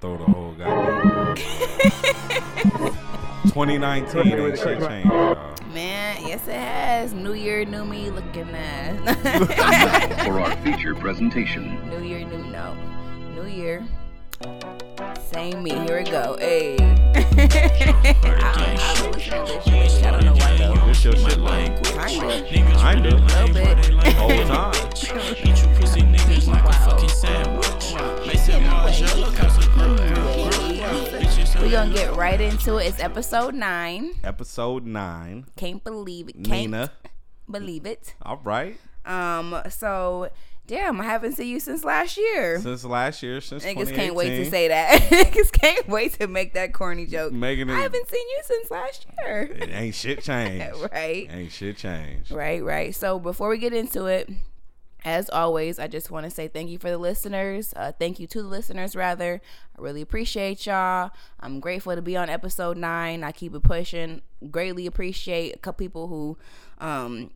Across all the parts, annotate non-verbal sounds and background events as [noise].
throw the whole goddamn. [laughs] 2019 ain't shit changed, y'all. Man, yes it has. New year, new me looking ass. [laughs] [laughs] for our feature presentation. new year, new no. New year. Same me. Here we go. Hey. I, I, I listen to this shit. I don't know why though. This your shit like Kinda. kinda A little bit. the whole time. Eat you pussy niggas like a fucking sandwich. Mason Mars, your look house a girl. Bitches We're gonna get right into it. It's episode nine. Episode nine. Can't believe it. Can't Nina. believe it. All right. Um, so damn, I haven't seen you since last year. Since last year, since Niggas can't wait to say that. [laughs] Niggas can't wait to make that corny joke. Making it- I haven't seen you since last year. It ain't shit [laughs] changed. right. Ain't shit changed. Right, right. So before we get into it, as always, I just want to say thank you for the listeners. Uh, thank you to the listeners, rather. I really appreciate y'all. I'm grateful to be on episode nine. I keep it pushing. Greatly appreciate a couple people who, um,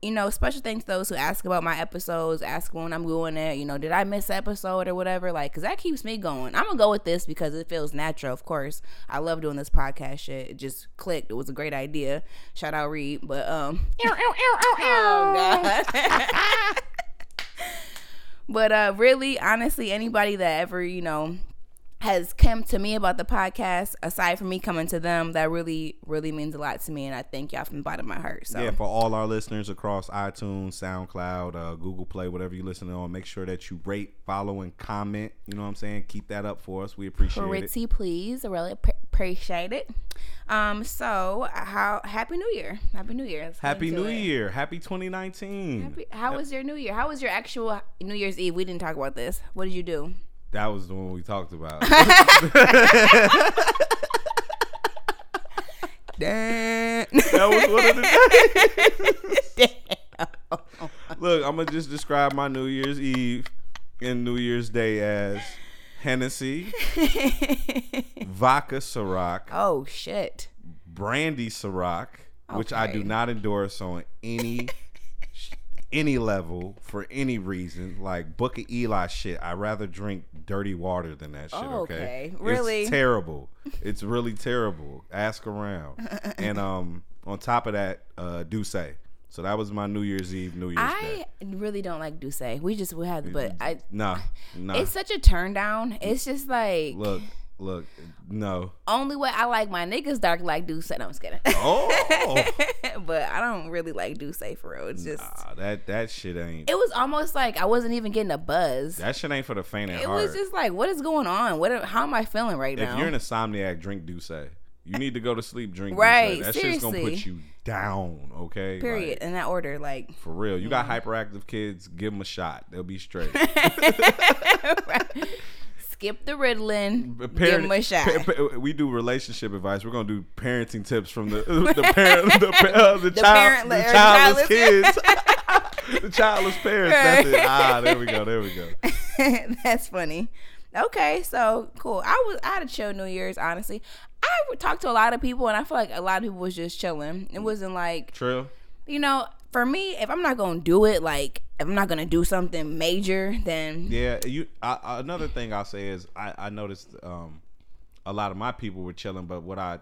you know, special thanks to those who ask about my episodes, ask when I'm going there. You know, did I miss an episode or whatever? Like, cause that keeps me going. I'm gonna go with this because it feels natural. Of course, I love doing this podcast shit. It just clicked. It was a great idea. Shout out Reed, but um, [laughs] oh god. [laughs] but uh, really, honestly, anybody that ever you know has come to me about the podcast, aside from me coming to them, that really, really means a lot to me, and I thank y'all from the bottom of my heart. So Yeah, for all our listeners across iTunes, SoundCloud, uh, Google Play, whatever you listen on, make sure that you rate, follow, and comment. You know what I'm saying? Keep that up for us. We appreciate it. pretty please. I really appreciate it. Um, so how happy New Year. Happy New Year. Let's Happy New it. Year. Happy 2019. Happy, how was your New Year? How was your actual New Year's Eve? We didn't talk about this. What did you do? That was the one we talked about. Damn. [laughs] that was one of the days. Look, I'm gonna just describe my New Year's Eve and New Year's Day as Hennessy, [laughs] vodka Ciroc, oh shit. brandy Ciroc, which I do not endorse on any [laughs] any level for any reason. Like Book of Eli shit. I rather drink dirty water than that shit. Oh, Okay, okay. Really? It's terrible. It's really terrible. Ask around. and um, on top of that, uh, D'usse. So that was my New Year's Eve, New Year's I Day. really don't like D'usse. We just we had, but I. Nah, nah. It's such a turn down. It's just like look, look, no. only way I like my niggas dark like D'usse. No, I'm just kidding. Oh, [laughs] but I don't really like D'usse for real. It's just nah, that that shit ain't. it was almost like I wasn't even getting a buzz. That shit ain't for the faint at It heart. was just like, what is going on? What? How am I feeling right if now? If you're an insomniac, drink D'usse. You need to go to sleep, drink Right. That shit's gonna put you down, okay? Period. Like, in that order, like for real. You got hyperactive kids, give them a shot. They'll be straight. [laughs] skip the Ritalin, But give parent- him a shot. pa- pa- we do relationship advice. We're gonna do parenting tips from the [laughs] the parent the, uh, the, child parent- the childless childless- kids. [laughs] the childless parents. That's it. Ah, there we go. There we go. [laughs] That's funny. Okay, so cool. I was I had a chill New Year's, honestly. I talked to a lot of people, and I feel like a lot of people was just chilling. It wasn't like true. you know, for me, if I'm not gonna do it, like if I'm not gonna do something major, then Yeah. You. I, another thing I'll say is I, I noticed um, a lot of my people were chilling, but what I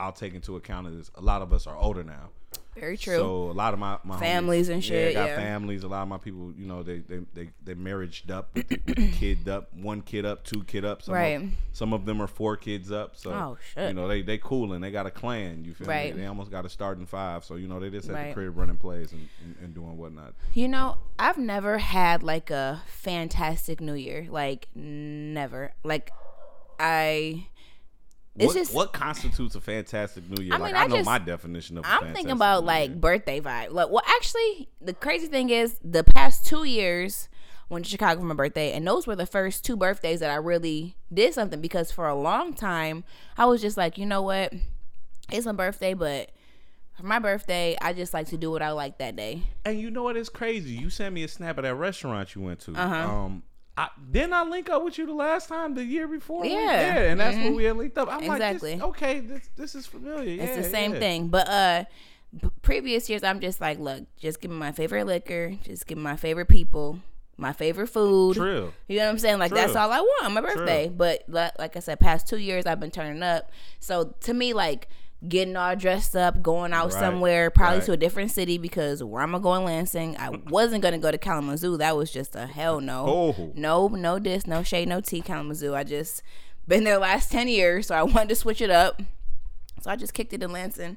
I'll take into account is a lot of us are older now. Very true. So a lot of my, my Families homies, and shit, Yeah, got yeah. families. A lot of my people, you know, they they they they marriaged up with the, with the [clears throat] kid up, one kid up, two kid up. Some Right. Of, some of them are four kids up. So Oh, shit. you know they they cool and they got a clan. You feel Right. me? They almost got a starting five. So you know they just at Right. the crib running plays and, and, and doing whatnot. You know, I've never had like a fantastic New Year. Like never. Like I what, just- what constitutes a fantastic New Year? I like mean, I, I know just- my definition of. I'm fantastic thinking about like birthday vibe. Like, well, actually, the crazy thing is, the past two years went to Chicago for my birthday, and those were the first two birthdays that I really did something because for a long time I was just like, you know what, it's my birthday, but for my birthday, I just like to do what I like that day. And you know what is crazy? You sent me a snap of that restaurant you went to. Uh-huh. Um, I, didn't I link up with you the last time, the year before? we- Yeah. and that's Mhm. when we had linked up. I'm Exactly. like, this, okay, this this is familiar. It's Yeah, the same yeah. thing. But uh previous years I'm just like, look, just give me my favorite liquor, just give me my favorite people, my favorite food. True. You know what I'm saying? Like that's all I want on my birthday. But li- like I said, past two years I've been turning up. So to me, like getting all dressed up, going out Right. somewhere, probably Right. to a different city because where I'm gonna go in Lansing, I [laughs] wasn't gonna go to Kalamazoo. That was just a hell no. Oh. No, no diss, no shade, no tea, Kalamazoo. I just been there the last ten years, so I wanted to switch it up. So I just kicked it in Lansing.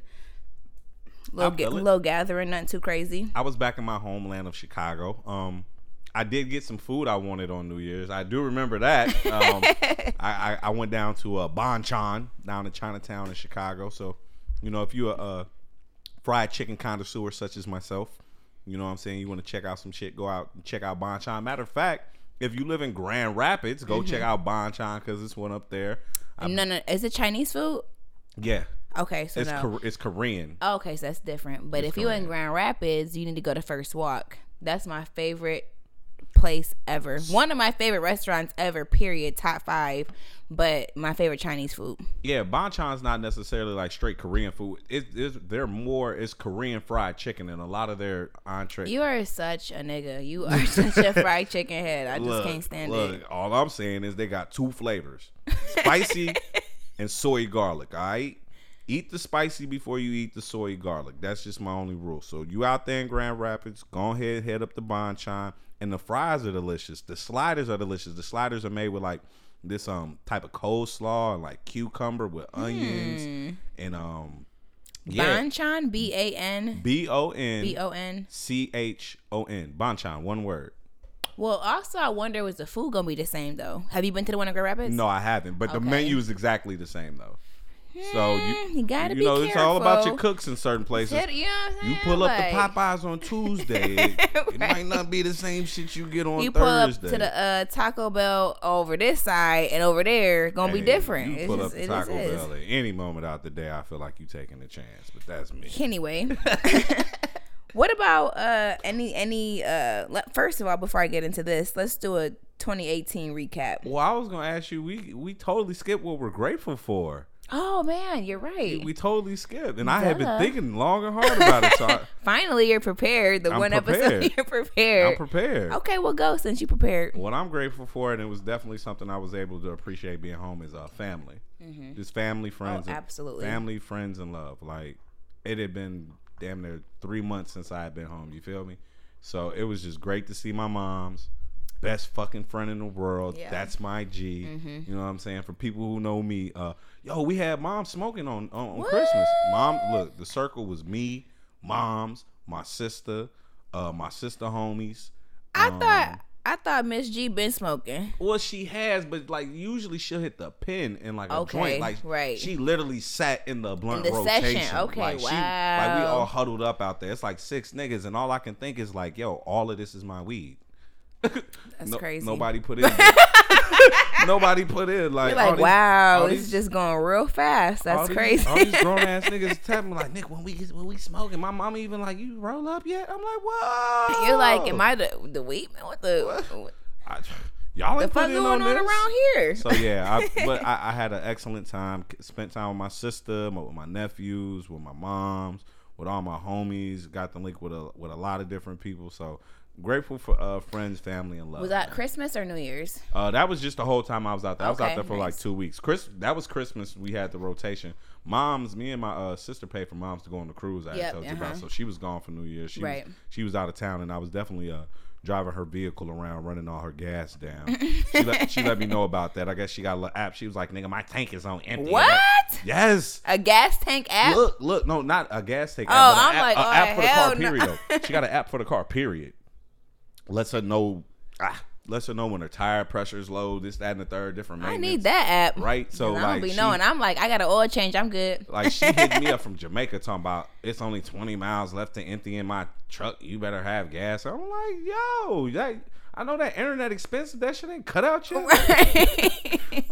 Little, ga- little gathering, nothing too crazy. I was back in my homeland of Chicago. Um, I did get some food I wanted on New Year's. I do remember that. Um, [laughs] I, I, I went down to uh, Bonchon down in Chinatown in Chicago. So, you know, if you're a, a fried chicken connoisseur such as myself, you know what I'm saying, you want to check out some shit, go out and check out Bonchon. Matter of fact, if you live in Grand Rapids, go check out Bonchon because it's one up there. I- No, no, is it Chinese food? yeah, Okay, so it's no. Kor- it's Korean. Okay, so that's different. But if you're in Grand Rapids, you need to go to First Wok. That's my favorite place ever. One of my favorite restaurants ever. Period. Top five. But my favorite Chinese food. Yeah, Bonchon's not necessarily like straight Korean food. It's they're more it's Korean fried chicken and a lot of their entree. You are such a nigga. You [laughs] are such a fried chicken head. I just can't stand look, it. All I'm saying is they got two flavors: [laughs] spicy and soy garlic. All right, eat the spicy before you eat the soy garlic. That's just my only rule. So you out there in Grand Rapids, go ahead, head up to Bonchon, and the fries are delicious. The sliders are delicious. The sliders are made with like this um type of coleslaw and like cucumber with onions and um yeah Banchan. B A N B O N B O N. C H O N Bonchon one word. Well, also, I wonder was the food gonna be the same though? Have you been to the one in Grand Rapids? No, I haven't. But the menu is exactly the same though. So you you gotta you be know it's all about your cooks in certain places. You know You pull up Like- the Popeyes on [laughs] Tuesday. It, it might not be the same shit you get on you pull up to the uh, Taco Bell over this side and over there gonna be different. You It's pull just- up to Taco is- Bell at any moment out the day. I feel like you taking a chance, but that's me. Anyway, [laughs] [laughs] what about uh any any uh first of all before I get into this, let's do a 2018 recap. Well, I was gonna ask you. We we totally skipped what we're grateful for. Oh man, you're right. We totally skipped, and I have been thinking long and hard about it. So I, [laughs] Finally, you're prepared. The I'm one prepared. episode [laughs] you're prepared. I'm prepared. Okay, well go since you prepared. What I'm grateful for, and it was definitely something I was able to appreciate being home, is uh, family. Just family, friends, and- Mm-hmm. Oh, absolutely. family, friends, and love. Like it had been damn near three months since I had been home. You feel me? So it was just great to see my mom's best fucking friend in the world. Yeah. That's my G. Mm-hmm. You know what I'm saying? For people who know me, uh, yo, we had mom smoking on on, on Christmas. Mom, look, the circle was me, mom's, my sister, uh, my sister homies. I um, thought I thought Miss G been smoking. Well, she has, but like usually she'll hit the pin in like a Okay, joint. Like right. she literally sat in the blunt In the session, rotation. okay, like, She, like we all huddled up out there. It's like six niggas, and all I can think is like, yo, all of this is my weed. [laughs] That's No- crazy. Nobody put [laughs] in. [laughs] nobody put in like. You're like, these- wow, all this these- just going real fast. all That's these- crazy. All these grown ass [laughs] niggas me like, Nick, when we when we smoking, my mom even like, you roll up yet? I'm like, whoa. You're like, am I the the weed man? What the what I, y'all the ain't fuck put in going on this. around here? So yeah, I, [laughs] but I, I had an excellent time. Spent time with my sister, with my nephews, with my moms, with all my homies. Got the link with a with a lot of different people. So grateful for uh, friends, family, and love. was that man. Christmas or New Year's? Uh, that was just the whole time I was out there. I was out there for like two weeks. Chris, that was Christmas. We had the rotation. Moms, me and my uh, sister paid for moms to go on the cruise. I Yep, told you uh-huh. about. So she was gone for New Year's. She Right. was, she was out of town, and I was definitely uh, driving her vehicle around, running all her gas down. [laughs] she, let, she let me know about that. I guess she got a little app. She was like, "Nigga, my tank is on empty." What? Yes. A gas tank app? Look, look, no, not a gas tank. Oh, app, I'm app, like, oh, app for the car. no. Period. [laughs] She got an app for the car. Period. Lets her know. Ah, lets her know when her tire pressure is low. This, that, and the third. Different. I need that app. Right. So I like, don't be she, knowing. I'm like, I got an oil change. I'm good. like she hit me up [laughs] from Jamaica talking about it's only 20 miles left to empty in my truck. You better have gas. I'm like, yo, that I know that internet expensive. That shit ain't cut out yet.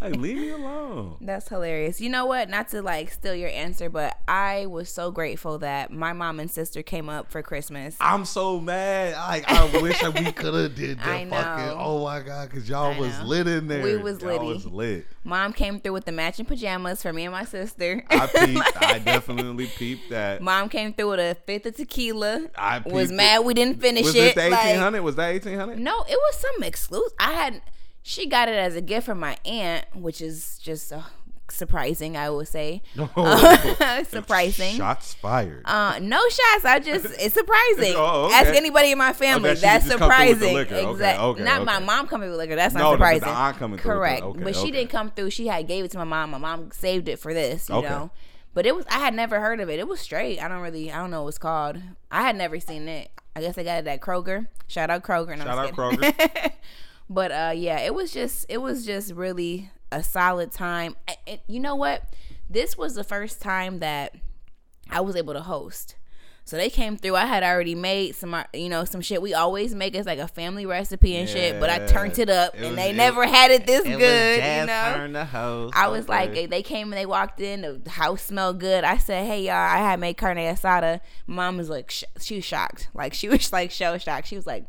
Like, leave me alone. That's hilarious. You know what? Not to like steal your answer, but I was so grateful that my mom and sister came up for Christmas. I'm so mad. Like I [laughs] wish that we could have did that I know. fucking. Oh my god, because y'all was lit in there. We was y'all was lit. Mom came through with the matching pajamas for me and my sister. I [laughs] peeped. I definitely peeped that. Mom came through with a fifth of tequila. I was mad it. we didn't finish Was it. the like- 1800? was that 1800? no, it was some exclusive. I had she got it as a gift from my aunt, which is just uh, surprising. I would say [laughs] [laughs] surprising. Shots fired. Uh, no shots. I just [laughs] it's surprising. Oh, okay. Ask anybody in my family. That's just come through with the surprising. liquor. Okay, Exactly. okay, not my mom coming with liquor. That's No, not the- the surprising. aunt coming the- Correct. but she didn't come through. She had gave it to my mom. My mom saved it for this. You Okay. know. But it was I had never heard of it. It was straight. I don't really I don't know what it's called. I had never seen it. I guess I got it at Kroger. Shout out Kroger. I'm Shout out kidding. [laughs] but uh yeah, it was just it was just really a solid time. You know what? This was the first time that I was able to host. So they came through. I had already made some, uh, you know, some shit we always make as like a family recipe and shit. But I turned it up, It and was- they it- never had it this It good. You know. I was like, they came and they walked in. The house smelled good. I said, "Hey y'all, I had made carne asada." Mom was like, sh- she was shocked. Like she was like show shocked. She was like,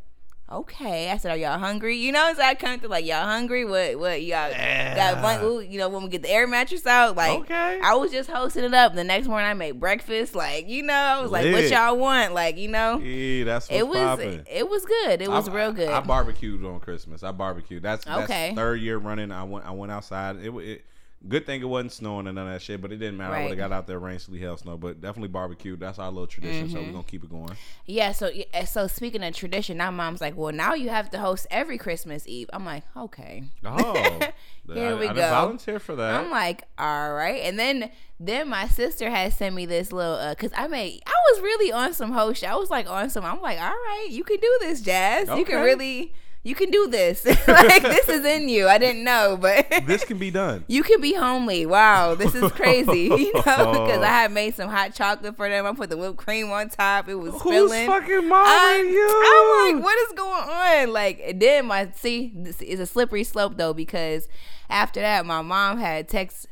"Okay." I said, "Are y'all hungry?" You know, so I come through like, "Y'all hungry? What? What? Y'all got one? ooh, You know, when we get the air mattress out, like, Okay. I was just hosting it up. The next morning, I made breakfast. Like, you know, I was like, "What y'all want?" Like, you know, Yeah, that's it was popping. it was good. It was I- real good. I, barbecued on Christmas. I barbecued. That's, that's Okay. third year running. I went I went outside. It, it good thing it wasn't snowing and none of that shit, but it didn't matter. I would have got out there rain, sleet, hell, snow. But definitely barbecue. That's our little tradition. Mm-hmm. So we're gonna keep it going. Yeah, so so speaking of tradition, now mom's like, well, now you have to host every Christmas Eve. I'm like, okay. Oh, [laughs] Here I, we I go. volunteer for that. I'm like, all right. And then then my sister had sent me this little uh cause I made I was really on some host. I was like on some I'm like, all right, you can do this, Jazz. You can really you can do this. [laughs] [laughs] like this is in you. I didn't know, but [laughs] this can be done. you can be homely. Wow, this is crazy. You know, because I had made some hot chocolate for them. I put the whipped cream on top. It was Who's spilling. fucking mom I'm, you? I'm like, what is going on? Like, then my see, this is a slippery slope though because after that, my mom had text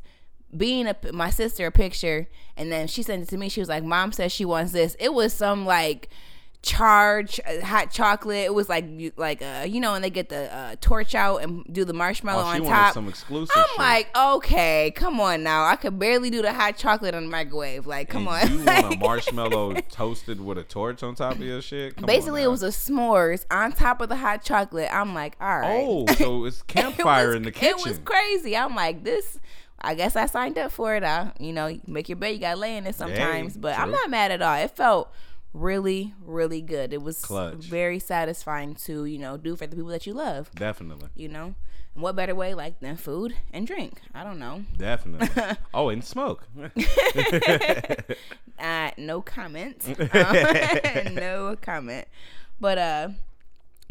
being a my sister a picture, and then she sent it to me. She was like, "Mom says she wants this." It was some like charge uh, hot chocolate. It was like like uh you know when they get the uh, torch out and do the marshmallow Oh, on top. some exclusive I'm shit. like, okay, come on now. I could barely do the hot chocolate on the microwave. Like, come And on. You want a [laughs] marshmallow toasted with a torch on top of your shit? Come Basically, it was a s'mores on top of the hot chocolate. I'm like, all right. Oh, [laughs] so it's It campfire was- in the kitchen. It was crazy. I'm like, this. I guess I signed up for it. I, you know, make your bed, you gotta lay in it sometimes. But I'm not mad at all. It felt really, really good. It was Clutch. very satisfying to, you know, do for the people that you love. Definitely. You know, and what better way like than food and drink? I don't know. Definitely. [laughs] oh, and smoke. [laughs] Uh, no comment. [laughs] Um, no comment. But uh,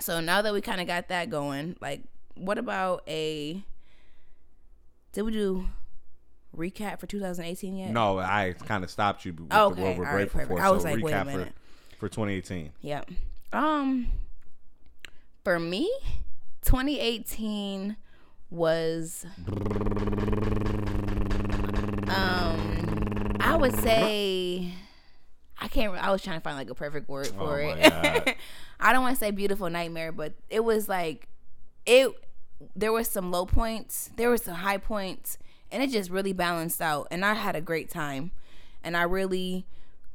so now that we kind of got that going, like, what about a? Did we do recap for 2018 yet? no, I kind of stopped you with Okay, the, what we're all right, grateful perfect. I was so like, wait a recap minute. for, for 2018. Yep. Um, for me, 2018 was um, I would say I can't. I was trying to find like a perfect word for Oh it. [laughs] I don't want to say beautiful nightmare, but it was like it. There was some low points. There were some high points, and it just really balanced out. And I had a great time, and I really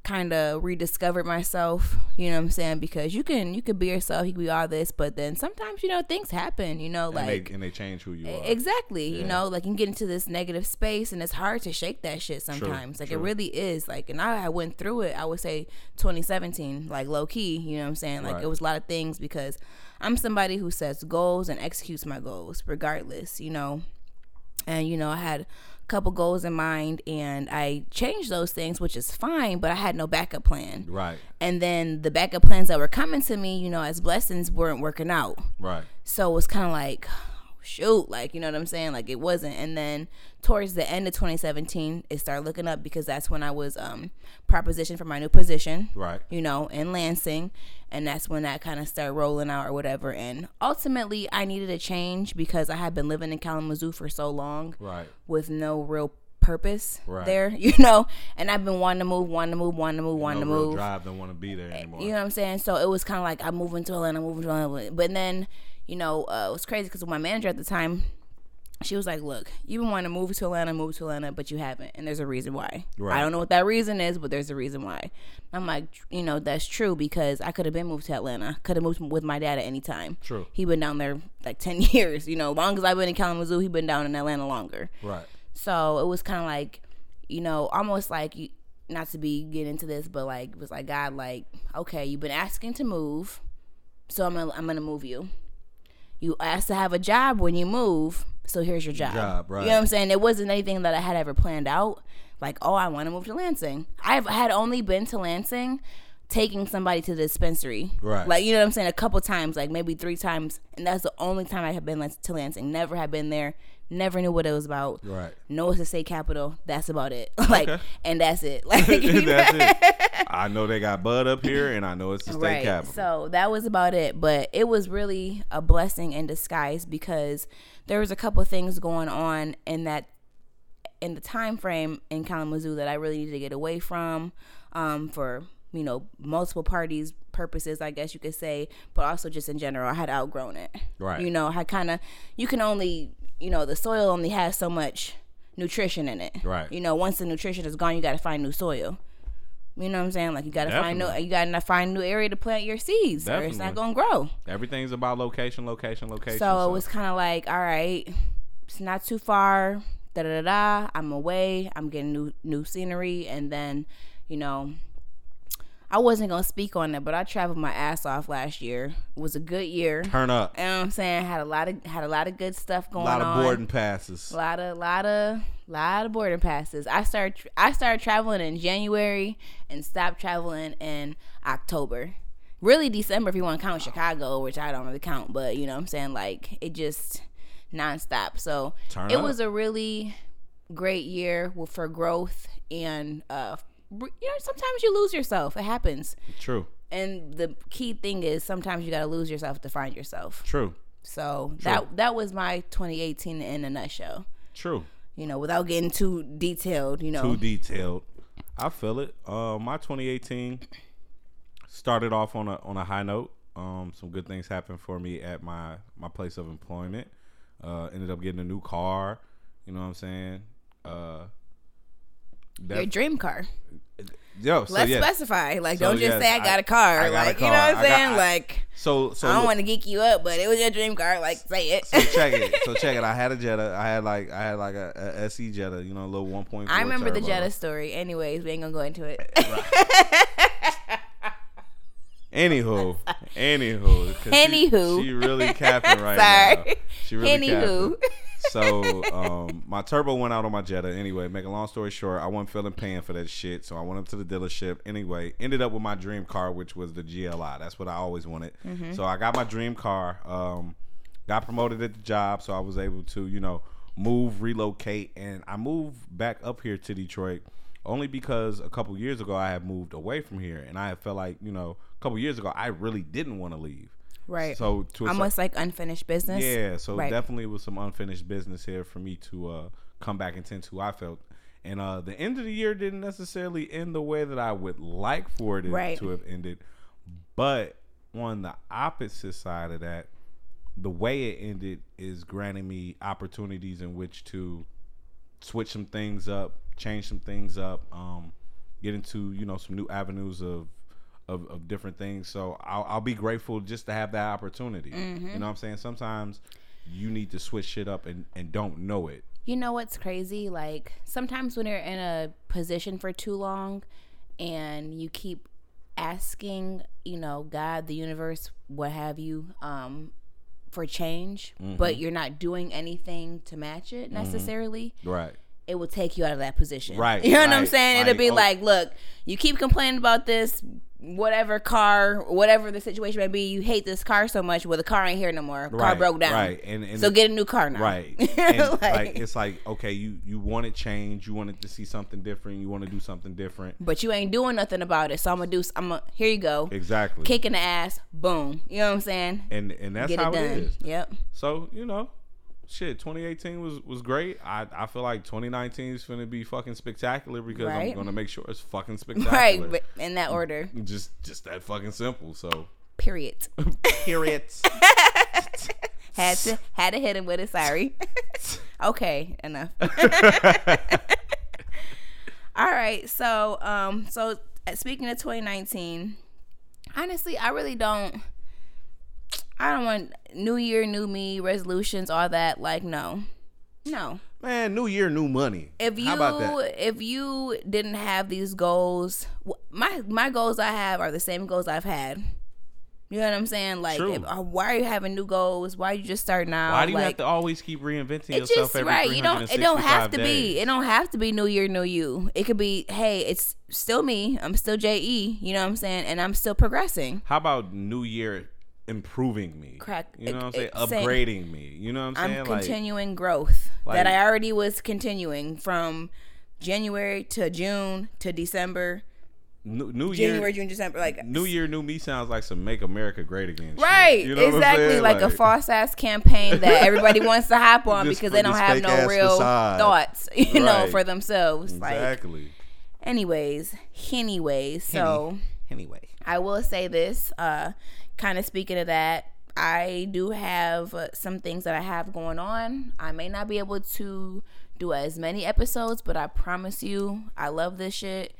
kind of rediscovered myself. You know what I'm saying? Because you can you can be yourself, you can be all this, but then sometimes you know things happen. You know, and, like they, and they change who you are. Exactly. You know, like you can get into this negative space and it's hard to shake that shit sometimes. like it really is. Like and I, I went through it, I would say 2017, like low key, you know what I'm saying? Like Right. it was a lot of things because I'm somebody who sets goals and executes my goals regardless, you know. And you know, I had a couple goals in mind and I changed those things, which is fine, but I had no backup plan. Right. And then the backup plans that were coming to me, you know, as blessings weren't working out. Right. So it was kind of like, shoot, like, you know what I'm saying? Like, it wasn't. And then towards the end of 2017, it started looking up because that's when I was um, propositioned for my new position, Right. you know, in Lansing. And that's when that kind of started rolling out or whatever. And ultimately, I needed a change because I had been living in Kalamazoo for so long Right. with no real purpose Right. there, [laughs] you know? And I've been wanting to move, wanting to move, wanting to move, wanting no to move. drive. Don't want to be there anymore. You know what I'm saying? So it was kind of like I'm moving to Atlanta, moving to Atlanta. But then, you know, uh, it was crazy because my manager at the time, she was like, "Look, you've been wanting to move to Atlanta, move to Atlanta, but you haven't, and there's a reason why. Right. I don't know what that reason is, but there's a reason why." I'm like, you know, that's true because I could have been moved to Atlanta, could have moved with my dad at any time. True. He been down there like ten [laughs] years, you know, long as I've been in Kalamazoo, he been down in Atlanta longer. Right. So it was kind of like, you know, almost like you, not to be get into this, but like it was like God, like, okay, you've been asking to move, so I'm gonna I'm gonna move you. You asked to have a job when you move, so here's your job. Job, right. You know what I'm saying? It wasn't anything that I had ever planned out. Like, oh, I want to move to Lansing. I've had only been to Lansing taking somebody to the dispensary. Right. Like, you know what I'm saying? A couple times, like maybe three times. And that's the only time I have been to Lansing. Never have been there. Never knew what it was about. Right. Know it's the state capital. That's about it. [laughs] like, Okay. and that's it. [laughs] Like, [laughs] That's it. I know they got Bud up here, and I know it's the state right. capital. So that was about it. But it was really a blessing in disguise because there was a couple things going on in that in the time frame in Kalamazoo that I really needed to get away from um, for you know multiple parties purposes I guess you could say but also just in general I had outgrown it Right. you know I kind of you can only you know the soil only has so much nutrition in it Right. you know once the nutrition is gone you got to find new soil you know what I'm saying like you got to find new you got to find new area to plant your seeds or it's not gonna grow Everything's about location, location, location. so it was kind of like, all right, it's not too far. Da da da. I'm away. I'm getting new new scenery, and then, you know, I wasn't gonna speak on it, but I traveled my ass off last year. It was a good year. Turn up. You know what I'm saying? Had a lot of had a lot of good stuff going on. A lot on. of boarding passes. A lot of lot of lot of boarding passes. I started I started traveling in January and stopped traveling in October. Really December if you want to count Chicago, which I don't really count, but you know what I'm saying like it just nonstop. So Turn it up. was a really great year for growth and uh you know sometimes you lose yourself. It happens. True. And the key thing is sometimes you got to lose yourself to find yourself. True. So that that was my 2018 in a nutshell True. you know, without getting too detailed, you know. Too detailed. I feel it. Uh, my 2018 started off on a on a high note. Um, some good things happened for me at my my place of employment. Uh, ended up getting a new car. You know what I'm saying? Uh, Your dream car. yo, so Let's yeah. specify. Like, So, don't just yes, say I got I- a car. Got a like, you know what I'm I got- saying? I- like, So so I don't want to geek you up, but it was your dream car. Like, say it. so check it. [laughs] So check it. I had a Jetta. I had like I had like a, a SE Jetta. You know, a little 1.4. I remember the. Jetta story. Anyways, we ain't gonna go into it. Eh, [laughs] anywho, anywho, 'cause she- Anywho. she, really capping right [laughs] Sorry. now. She really Anywho. capping. So, um, my turbo went out on my Jetta. Anyway, make a long story short, I wasn't feeling paying for that shit, so I went up to the dealership. Anyway, ended up with my dream car, which was the GLI. That's what I always wanted. Mm-hmm. So I got my dream car. Um, got promoted at the job, so I was able to, you know, move, relocate, and I moved back up here to Detroit only because a couple years ago I had moved away from here, and I felt like, you know, a couple years ago I really didn't want to leave. Right. So to Almost like unfinished business. yeah, so Right. definitely was some unfinished business here for me to uh, come back and tend to. I felt, and uh, the end of the year didn't necessarily end the way that I would like for it Right. to have ended, but on the opposite side of that, the way it ended is granting me opportunities in which to switch some things up, change some things up, um, get into you know some new avenues of of, of different things. So I'll, I'll be grateful just to have that opportunity. Mm-hmm. You know what I'm saying? Sometimes you need to switch shit up and, and don't know it. You know what's crazy? Like sometimes when you're in a position for too long and you keep asking, you know, God, the universe, what have you, um, for change, but Mm-hmm. you're not doing anything to match it necessarily, Right. it will take you out of that position. Right, [laughs] You know what I'm right, saying? It'll be oh- like, look, you keep complaining about this, whatever car, whatever the situation may be, you hate this car so much. Well, the car ain't here no more. Car Right, broke down. right, and- and so it- get a new car now. Right. [laughs] Like- like, it's like, okay, you, you wanted change, you wanted to see something different, you want to do something different. but you ain't doing nothing about it. So I'm gonna do. I'm gonna. Here you go. Exactly. Kicking the ass. Boom. You know what I'm saying? and and that's Get how it it is. Yep. So, you know, shit, 2018 was was great. I I feel like 2019 is going to be fucking spectacular because I'm going to make sure it's fucking [laughs] spectacular. Right. But in that order. Just just that fucking simple. So, Period. [laughs] periods. [laughs] Had to had to hit him with it. Sorry. okay, enough. All right, so um, so uh, speaking of 2019, honestly, I really don't. I don't want New Year, new me, resolutions, all that. Like, no, no. Man, new year, new money. If you How about that? if you didn't have these goals, my my goals I have are the same goals I've had. You know what I'm saying? Like, if, uh, why are you having new goals? Why are you just starting out? Why do you like, have to always keep reinventing yourself just every right. You don't. It don't have to 365 be. It don't have to be New Year, New You. It could be, hey, it's still me. I'm still Je. You know what I'm saying? And I'm still progressing. How about new year improving me? Crack- You know what I'm saying? same. Upgrading me. You know what I'm saying? I'm Like, continuing growth like- that I already was continuing from January to June to December. new, new January, year. June, December. Like New year, new me sounds like some "Make America Great Again." shit. Right, You know exactly, saying? like, a false ass campaign that [laughs] everybody wants to hop on Just because they don't have no real facade. thoughts, [laughs] you know, for themselves. Like, Exactly. anyways, anyways, so Anyway. I will say this, uh, kind of speaking of that, I do have some things that I have going on. I may not be able to do as many episodes, but I promise you, I love this shit.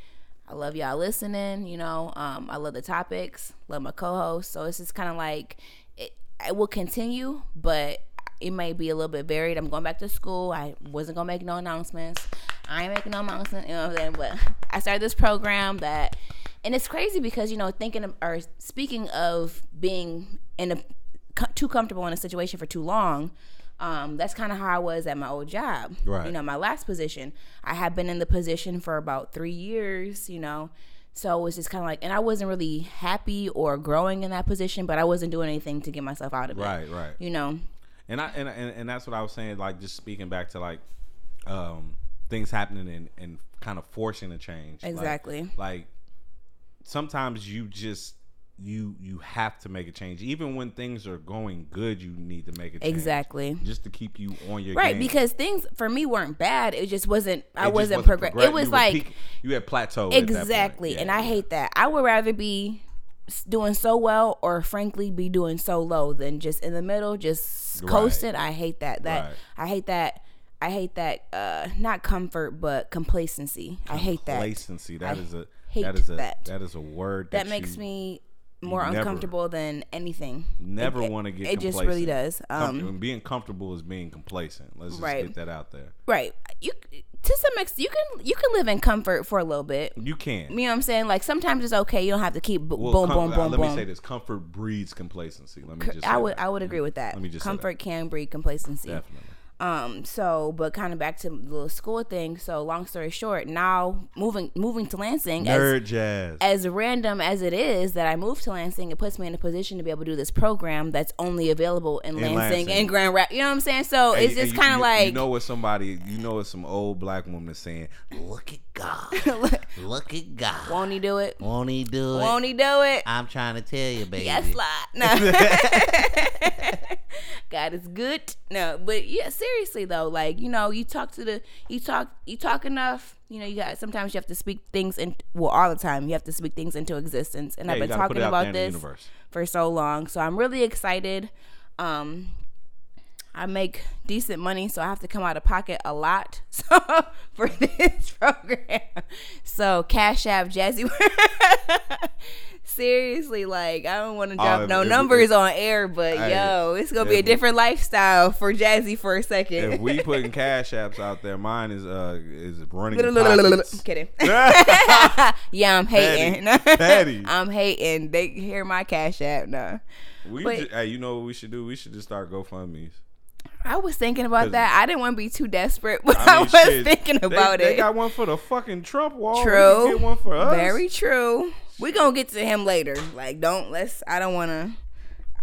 I love y'all listening. You know, um, I love the topics, love my co-host. So it's just kind of like it, it will continue, but it may be a little bit varied. I'm going back to school. I wasn't gonna make no announcements. I ain't making no announcements. You know what I'm saying? But I started this program that, and it's crazy because you know, thinking of, or speaking of being in a too comfortable in a situation for too long. Um, that's kind of how I was at my old job. Right. You know, my last position. I had been in the position for about three years, you know. So it was just kind of like, and I wasn't really happy or growing in that position, but I wasn't doing anything to get myself out of it. Right, right. You know, And I and, and and that's what I was saying. Like just speaking back to like um things happening and and kind of forcing a change. Like- Exactly. Like, sometimes you just you you have to make a change, even when things are going good. You need to make a change. Exactly. Just to keep you on your right? game. Because things for me weren't bad. It just wasn't. I just wasn't, progress- progressing. It was you like peak- you had plateaued. at that point. exactly, Yeah, and I hate that. I would rather be doing so well, or frankly, be doing so low than just in the middle, just Right. coasting. I hate that. That Right. I hate that. I hate that. Uh, not comfort, but complacency. I hate that. Complacency. That I is a hate that is a that. that is a word That that, makes you me more never- uncomfortable than anything. never want to get. It just really does. Um, being comfortable is being complacent. Let's just Right. get that out there. right. You to some extent, you can you can live in comfort for a little bit. You can. You know what I'm saying? Like sometimes it's okay. You don't have to keep b- Well, boom, com- boom, uh, boom, Let boom. me say this: comfort breeds complacency. Let me just. I would that. I would agree with that. Let me just. Comfort can breed complacency. definitely. Um. So, but kind of back to the little school thing. So, long story short, now moving moving to Lansing as Nerd jazz. as random as it is that I moved to Lansing, it puts me in a position to be able to do this program that's only available in, In Lansing, Lansing. and Grand Rapids. You know what I'm saying? So And- it's just kind of like you know what somebody you know what some old black woman is saying. Look at God. [laughs] Look at God. won't he do it? Won't he do it? Won't he do it? I'm trying to tell you, baby. Yes, lot. No. [laughs] [laughs] God is good. No, but yeah, seriously though, like you know, you talk to the, you talk, you talk enough. You know, you got sometimes you have to speak things in. Well, all the time you have to speak things into existence, and Yeah, I've been talking it out there about this for so long. So I'm really excited. Um, I make decent money, so I have to come out of pocket a lot [laughs] so, for this [laughs] program. So Cash App Jazzy. [laughs] Seriously, like I don't want to drop if- no if- numbers if- on air, but Hey, yo, it's gonna be a if- different lifestyle for Jazzy for a second. If we putting [laughs] cash apps out there, mine is uh is running. I'm [laughs] kidding. [laughs] yeah, I'm hating. Petty. I'm hating. They hear my Cash App now. we But- ju- hey, you know what we should do? We should just start GoFundMe's. I was thinking about that. I didn't want to be too desperate, [laughs] but I, I was shit, thinking about they, it. They got one for the fucking Trump wall. True. one for us. Very true. We're gonna get to him later. Like, don't let's. I don't want to.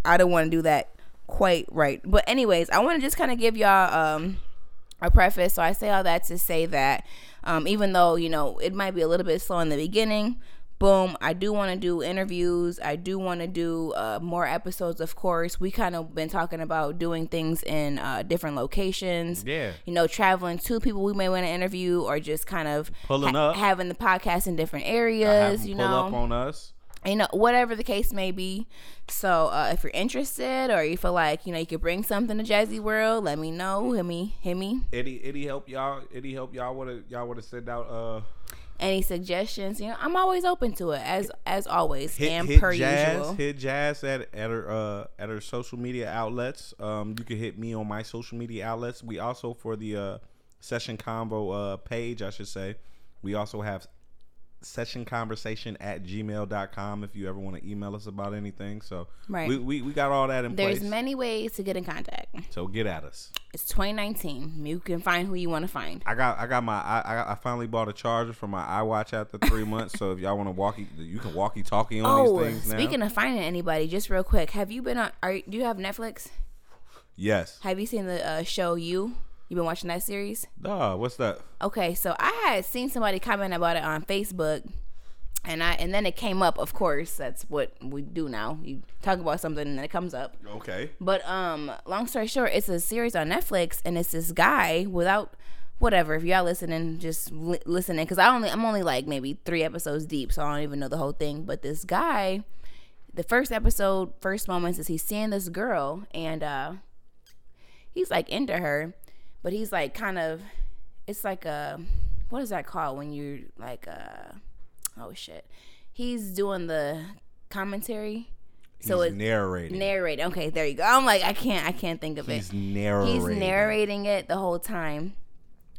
I don't want to do that quite right. But anyways, I want to just kind of give y'all um a preface. So I say all that to say that um even though you know it might be a little bit slow in the beginning. Boom! I do want to do interviews. I do want to do uh, more episodes. Of course, we kind of been talking about doing things in uh, different locations. Yeah. you know, traveling to people we may want to interview, or just kind of Pulling up. having the podcast in different areas You pull know, up on us. you know whatever the case may be so uh, if you're interested or you feel like you know you could bring something to jazzy world let me know hit me hit me Eddie, Eddie, help y'all. Eddie, help y'all. Want to y'all want to send out uh any suggestions you know i'm always open to it as as always hit, and hit per jazz usual hit jazz at at her uh at her social media outlets. Um, you can hit me on my social media outlets. We also for the uh session convo uh page, I should say. We also have session conversation at gmail.com if you ever want to email us about anything so Right. we, we, we got all that in there's place many ways to get in contact so get at us it's 2019 you can find who you want to find I got I got my I, I I finally bought a charger for my iWatch after three [laughs] months. So if y'all want to walkie, you can walkie talkie on oh these things now. speaking of finding anybody just real quick have you been on are do you have netflix yes. have you seen the uh, show you you been watching that series Duh, what's that? Okay, so I had seen somebody comment about it on Facebook, and I and then it came up. Of course, that's what we do now. You talk about something and then it comes up. Okay. But um, long story short, it's a series on Netflix, and it's this guy without whatever. If y'all listening, just li- listening, because I only I'm only like maybe three episodes deep, so I don't even know the whole thing. But this guy, the first episode, first moments is he's seeing this girl, and uh, he's like into her, but he's like kind of, it's like a, what is that called when you're like uh, oh shit, he's doing the commentary. So He's it's narrating. narrating. Okay, there you go. I'm like, I can't, I can't think of He's it. He's narrating. He's narrating it the whole time,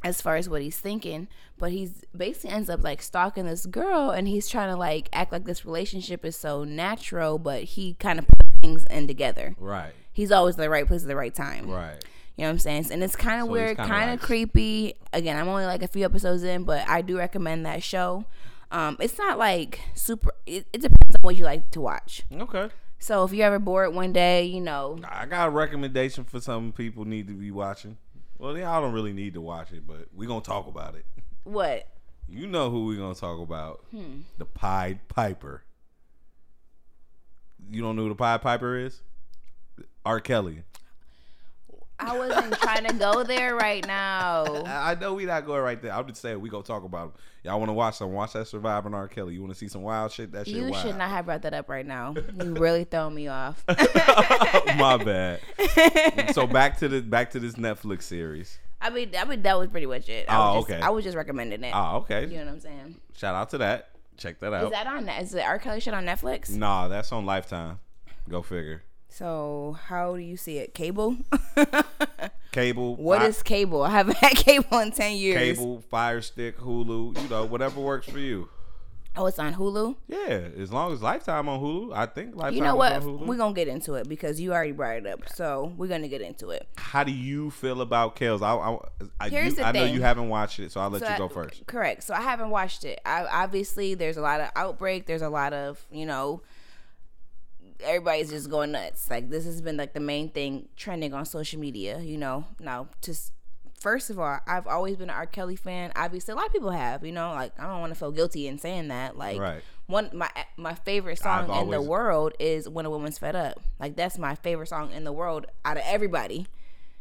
as far as what he's thinking. But he's basically ends up like stalking this girl, and he's trying to like act like this relationship is so natural, but he kind of put things in together. Right. He's always in the right place at the right time. Right. You know what I'm saying? And it's kind of So weird, kind creepy. Again, I'm only like a few episodes in, but I do recommend that show. Um, it's not like super. It, it depends on what you like to watch. Okay. So if you're ever bored one day, you know, I got a recommendation for some people need to be watching. Well, y'all don't really need to watch it, but we gonna talk about it. what? You know who we gonna talk about? Hmm. The Pied Piper. You don't know who the Pied Piper is? R. Kelly. I wasn't trying to go there right now. [laughs] I know we not going right there. I'm just saying we gonna talk about him. Y'all want to watch some? Watch that Surviving R. Kelly. You want to see some wild shit? That shit You wild. should not have brought that up right now. You really throw me off. [laughs] My [laughs] bad. so back to the back to this Netflix series. I mean, I mean that was pretty much it. I Oh, was just, okay. I was just recommending it. Oh, okay. You know what I'm saying? Shout out to that. Check that out. Is that on? Is the R. Kelly shit on Netflix? nah, that's on Lifetime. Go figure. So how do you see it? Cable? [laughs] Cable. What is cable? I haven't [laughs] had cable in ten years. cable, Fire Stick, Hulu? You know, whatever works for you. Oh, it's on Hulu. Yeah, as long as Lifetime on Hulu, I think Lifetime. You know what? We're gonna get into it because you already brought it up. So we're gonna get into it. How do you feel about Kells? I I, I, Here's you, the I know you haven't watched it, so I'll let So you go I- first. Correct. So I haven't watched it. I, obviously, there's a lot of outbreak. There's a lot of you know, everybody's just going nuts. Like this has been like the main thing trending on social media. You know, now just first of all, I've always been an R. Kelly fan. Obviously, a lot of people have. You know, like I don't want to feel guilty in saying that. Like Right. one my eh, my favorite song I've in the world is "When a Woman's Fed Up." Like that's my favorite song in the world out of everybody.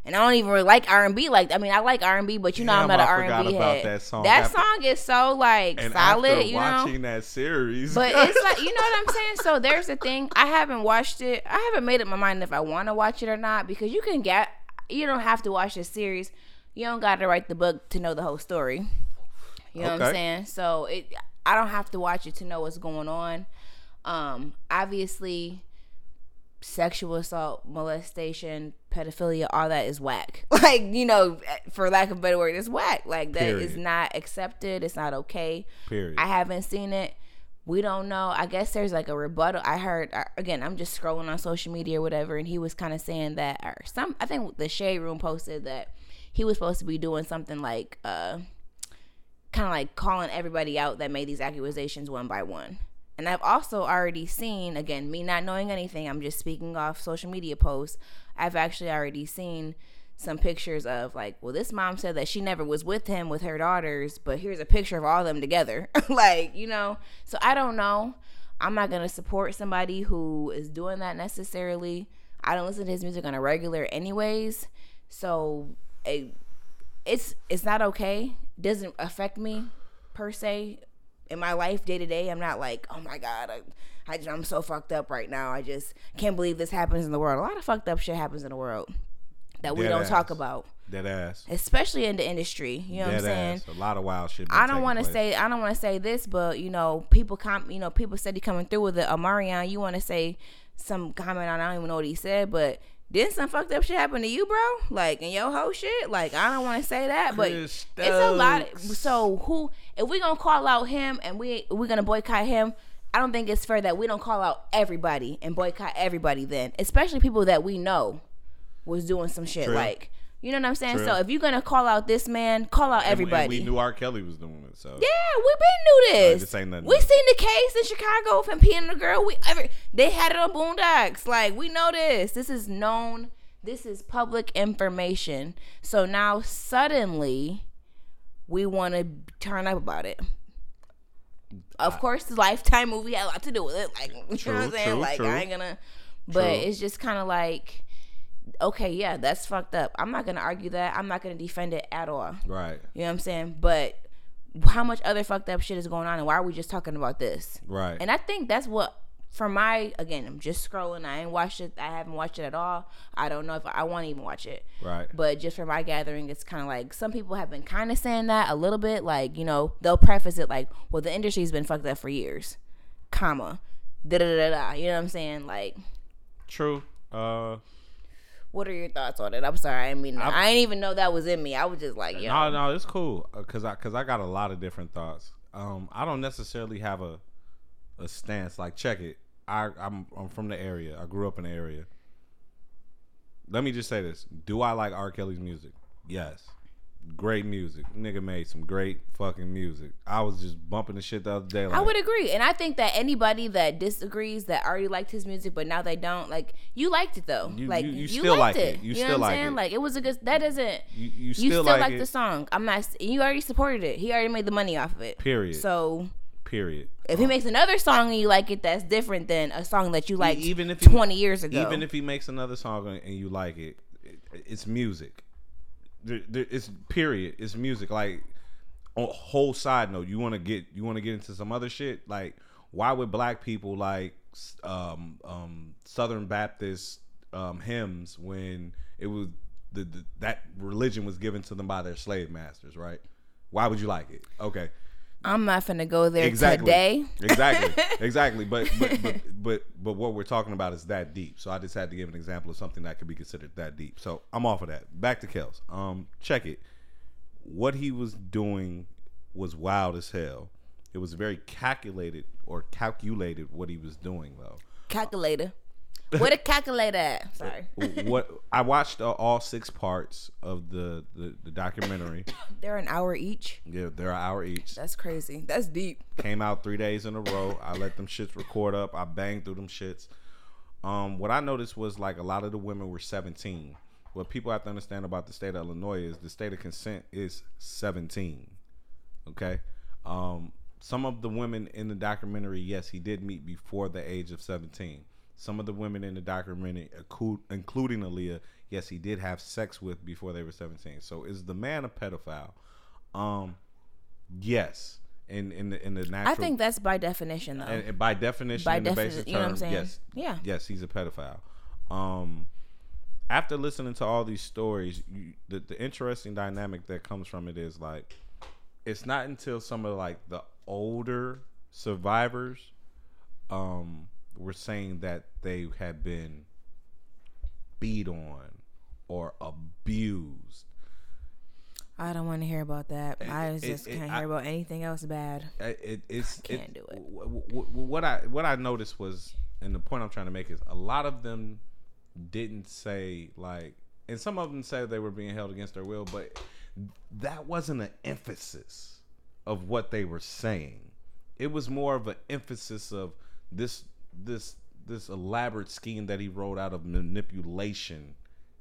And I don't even really like R and B. Like I mean, I like R and B, but you know I'm not an R and B head. that song. That After- song is so like solid, you know. watching that series, But [laughs] it's like you know what I'm saying. So there's the thing. I haven't watched it. I haven't made up my mind if I want to watch it or not because you can get. You don't have to watch the series. You don't got to write the book to know the whole story. You know what I'm saying? So it. I don't have to watch it to know what's going on. Um, obviously, sexual assault, molestation, pedophilia, all that is whack. [laughs] Like, you know, for lack of a better word, it's whack. Like that is Period. not accepted. It's not okay. period. I haven't seen it. We don't know. I guess there's like a rebuttal. I heard again. I'm just scrolling on social media or whatever, and he was kind of saying that, or some. I think the shade room posted that he was supposed to be doing something like, uh, kind of like calling everybody out that made these accusations one by one. And I've also already seen, again, me not knowing anything, I'm just speaking off social media posts. I've actually already seen some pictures of like, well, this mom said that she never was with him with her daughters, but here's a picture of all of them together. [laughs] like, you know, so I don't know. I'm not going to support somebody who is doing that necessarily. I don't listen to his music on a regular anyways. So it, it's it's not okay. Doesn't affect me per se in my life day to day, I'm not like, oh my god, I, I I'm so fucked up right now. I just can't believe this happens in the world. A lot of fucked up shit happens in the world that we Dead don't talk about, Dead ass. especially in the industry. You know what I'm saying? ass. A lot of wild shit. I don't want to place. say I don't want to say this, but you know, people com you know, people said he coming through with it. Omarion, you want to say some comment on? I don't even know what he said, but didn't some fucked up shit happen to you, bro? Like in your whole shit? Like I don't want to say that, but Chris it's a lot. Stokes. So who? If we gonna call out him and we we're gonna boycott him. I don't think it's fair that we don't call out everybody and boycott everybody then, especially people that we know was doing some shit True. like, you know what I'm saying? True. So if you're gonna call out this man, call out And- and everybody. we knew R. Kelly was doing it, so Yeah, we been knew this. this ain't nothing we new. seen the case in Chicago of him peeing the girl. We every they had it on Boondocks. Like we know this. This is known. This is public information. So now suddenly, we want to turn up about it. Of course, the Lifetime movie had a lot to do with it. Like [laughs] you know what I'm saying? true, like true. I ain't gonna. But True. it's just kind of like. Okay, yeah, that's fucked up. I'm not gonna argue that. I'm not gonna defend it at all. right, You know what I'm saying? But how much other fucked up shit is going on, and why are we just talking about this? right. And I think that's what, for my again, I'm just scrolling. I ain't watched it. I haven't watched it at all. I don't know if I, want to even watch it. Right. But just for my gathering, it's kind of like some people have been kind of saying that a little bit. Like you know, they'll preface it like, "Well, the industry's been fucked up for years," comma, da da da da. You know what I'm saying? Like, True. Uh, what are your thoughts on it? I'm sorry. I mean, I, didn't even know that was in me. I was just like, yo, no, no, it's cool because I because I got a lot of different thoughts. Um, I don't necessarily have a a stance. Like, check it. I I'm I'm from the area. I grew up in the area. Let me just say this: Do I like R. Kelly's music? Yes. Great music. Nigga made some great fucking music. I was just bumping the shit the other day. Like, I would agree, and I think that anybody that disagrees that already liked his music, but now they don't like you liked it though. You- like you- you, you still liked like it. it. You know still what I'm like saying? it. Like it was a good. That doesn't. You, you still, still, like, the song. I'm not. You already supported it. He already made the money off of it. Period. So Period. if he um, makes another song and you like it, that's different than a song that you liked even if he- 20 years ago. Even if he makes another song and and you like it, it it's music. It's period. It's music. Like on whole side note, you want to get you want to get into some other shit. Like why would black people like um, um, Southern Baptist um, hymns when it was the, the that religion was given to them by their slave masters? Right? Why would you like it? Okay. I'm not finna go there exactly. today. Exactly. [laughs] exactly. But but, but but but what we're talking about is that deep. So I just had to give an example of something that could be considered that deep. So I'm off of that. Back to Kells. Um, check it. What he was doing was wild as hell. It was very calculated or calculated what he was doing though. Calculator. [laughs] What a calculator at? Sorry. what I watched uh, all six parts of the, the the documentary. [coughs] They're an hour each. Yeah, they're an hour each. That's crazy. That's deep. Came out three days in a row. I let them shits record up. I banged through them shits. Um, what I noticed was like a lot of the women were 17. What people have to understand about the state of Illinois is the state of consent is 17. Okay. Um, some of the women in the documentary, yes, he did meet before the age of 17. Some of the women in the documentary, including Aaliyah, yes, he did have sex with before they were 17. So is the man a pedophile? Um, yes. In in the in the natural, I think that's by definition though. and, and by definition, By in the defi- basic you know what I'm saying? yes, Yeah. yes, he's a pedophile. Um, after listening to all these stories, you, the the interesting dynamic that comes from it is like, it's not until some of like the older survivors, um, were saying that they had been beat on or abused I don't want to hear about that. I just it- can't I- hear about anything else bad. I- it, it's Can't it- do it. w- w- w- what I what I noticed was, and the point I'm trying to make is, a lot of them didn't say like, and some of them said they were being held against their will, but that wasn't an emphasis of what they were saying. It was more of an emphasis of this this this elaborate scheme that he wrote out of manipulation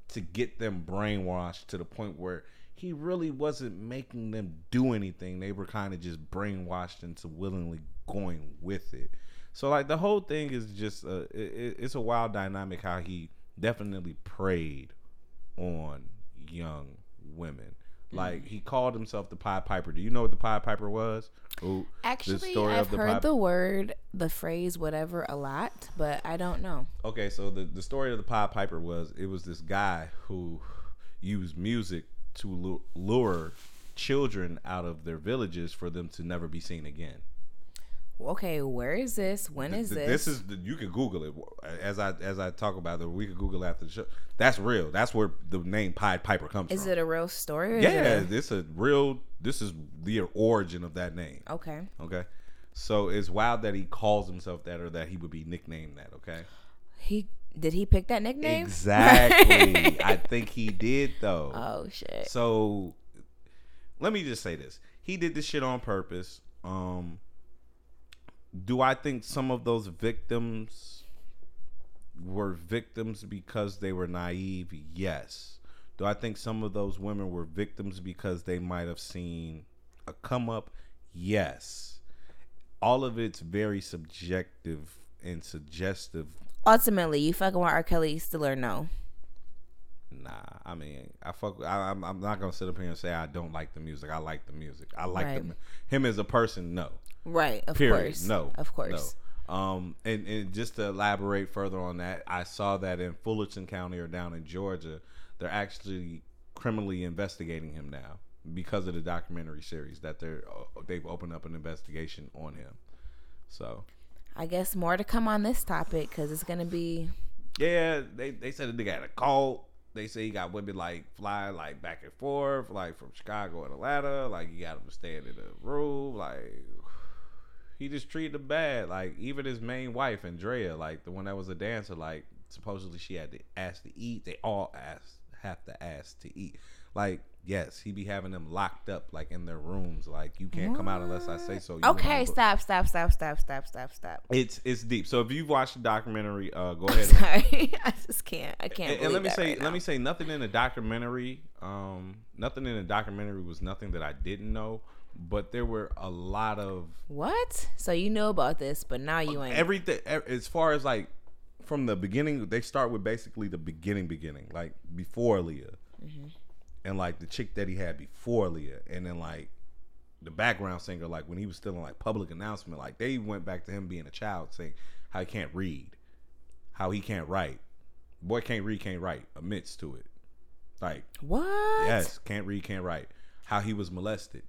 to get them brainwashed to the point where he really wasn't making them do anything. They were kind of just brainwashed into willingly going with it. So like the whole thing is just uh, it, it- it's a wild dynamic how he definitely preyed on young women. Mm-hmm. Like he called himself the Pied Piper. Do you know what the Pied Piper was? Ooh, Actually, I've the heard Pied- the word, the phrase, whatever, a lot, but I don't know. Okay, so the, the story of the Pied Piper was it was this guy who used music to lure children out of their villages for them to never be seen again. Okay, where is this? When is Th- this? This is the, you can Google it as I as I talk about it. We can Google after the show. That's real. That's where the name Pied Piper comes Is from. Is it a real story? Or yeah, It this a real. This is the origin of that name. okay. Okay, so it's wild that he calls himself that or that he would be nicknamed that. Okay. He did he pick that nickname? Exactly. [laughs] I think he did though. oh shit. So let me just say this. He did this shit on purpose. Um do I think some of those victims were victims because they were naive? Yes. Do I think some of those women were victims because they might have seen a come up? Yes. All of it's very subjective and suggestive Ultimately, you fucking with R. Kelly still or no? Nah, I mean, I fuck. I, I'm, I'm not gonna sit up here and say I don't like the music. I like the music. I like Right. the, him as a person. No, Right. Of period. course. No, Of course. No. Um, and, and just to elaborate further on that, I saw that in Fulton County or down in Georgia, they're actually criminally investigating him now because of the documentary series that they're uh, they've opened up an investigation on him. So I guess more to come on this topic because it's gonna be. Yeah, they they said the nigga had a cult. They say he got women like fly like back and forth, like from Chicago and Atlanta. Like he got them staying in a room. Like he just treated them bad. Like even his main wife, Andrea, like the one that was a dancer, like supposedly she had to ask to eat. They all ask have to ask to eat. Like yes, he be having them locked up like in their rooms. Like you can't come out unless I say so. You Okay, stop, stop, stop, stop, stop, stop, stop. It's it's deep. So if you've watched the documentary, uh, go ahead. and Sorry, [laughs] I just can't. I can't. and, and let me say right let me say nothing in the documentary um nothing in the documentary was nothing that i didn't know but there were a lot of What? So you know about this, but now you ain't. everything as far as like from the beginning they start with basically the beginning beginning like before leah Mm-hmm. and like the chick that he had before leah and then like the background singer like when he was still in like public announcement like they went back to him being a child saying how he can't read how he can't write boy can't read can't write admits to it like what? Yes, can't read, can't write. How he was molested.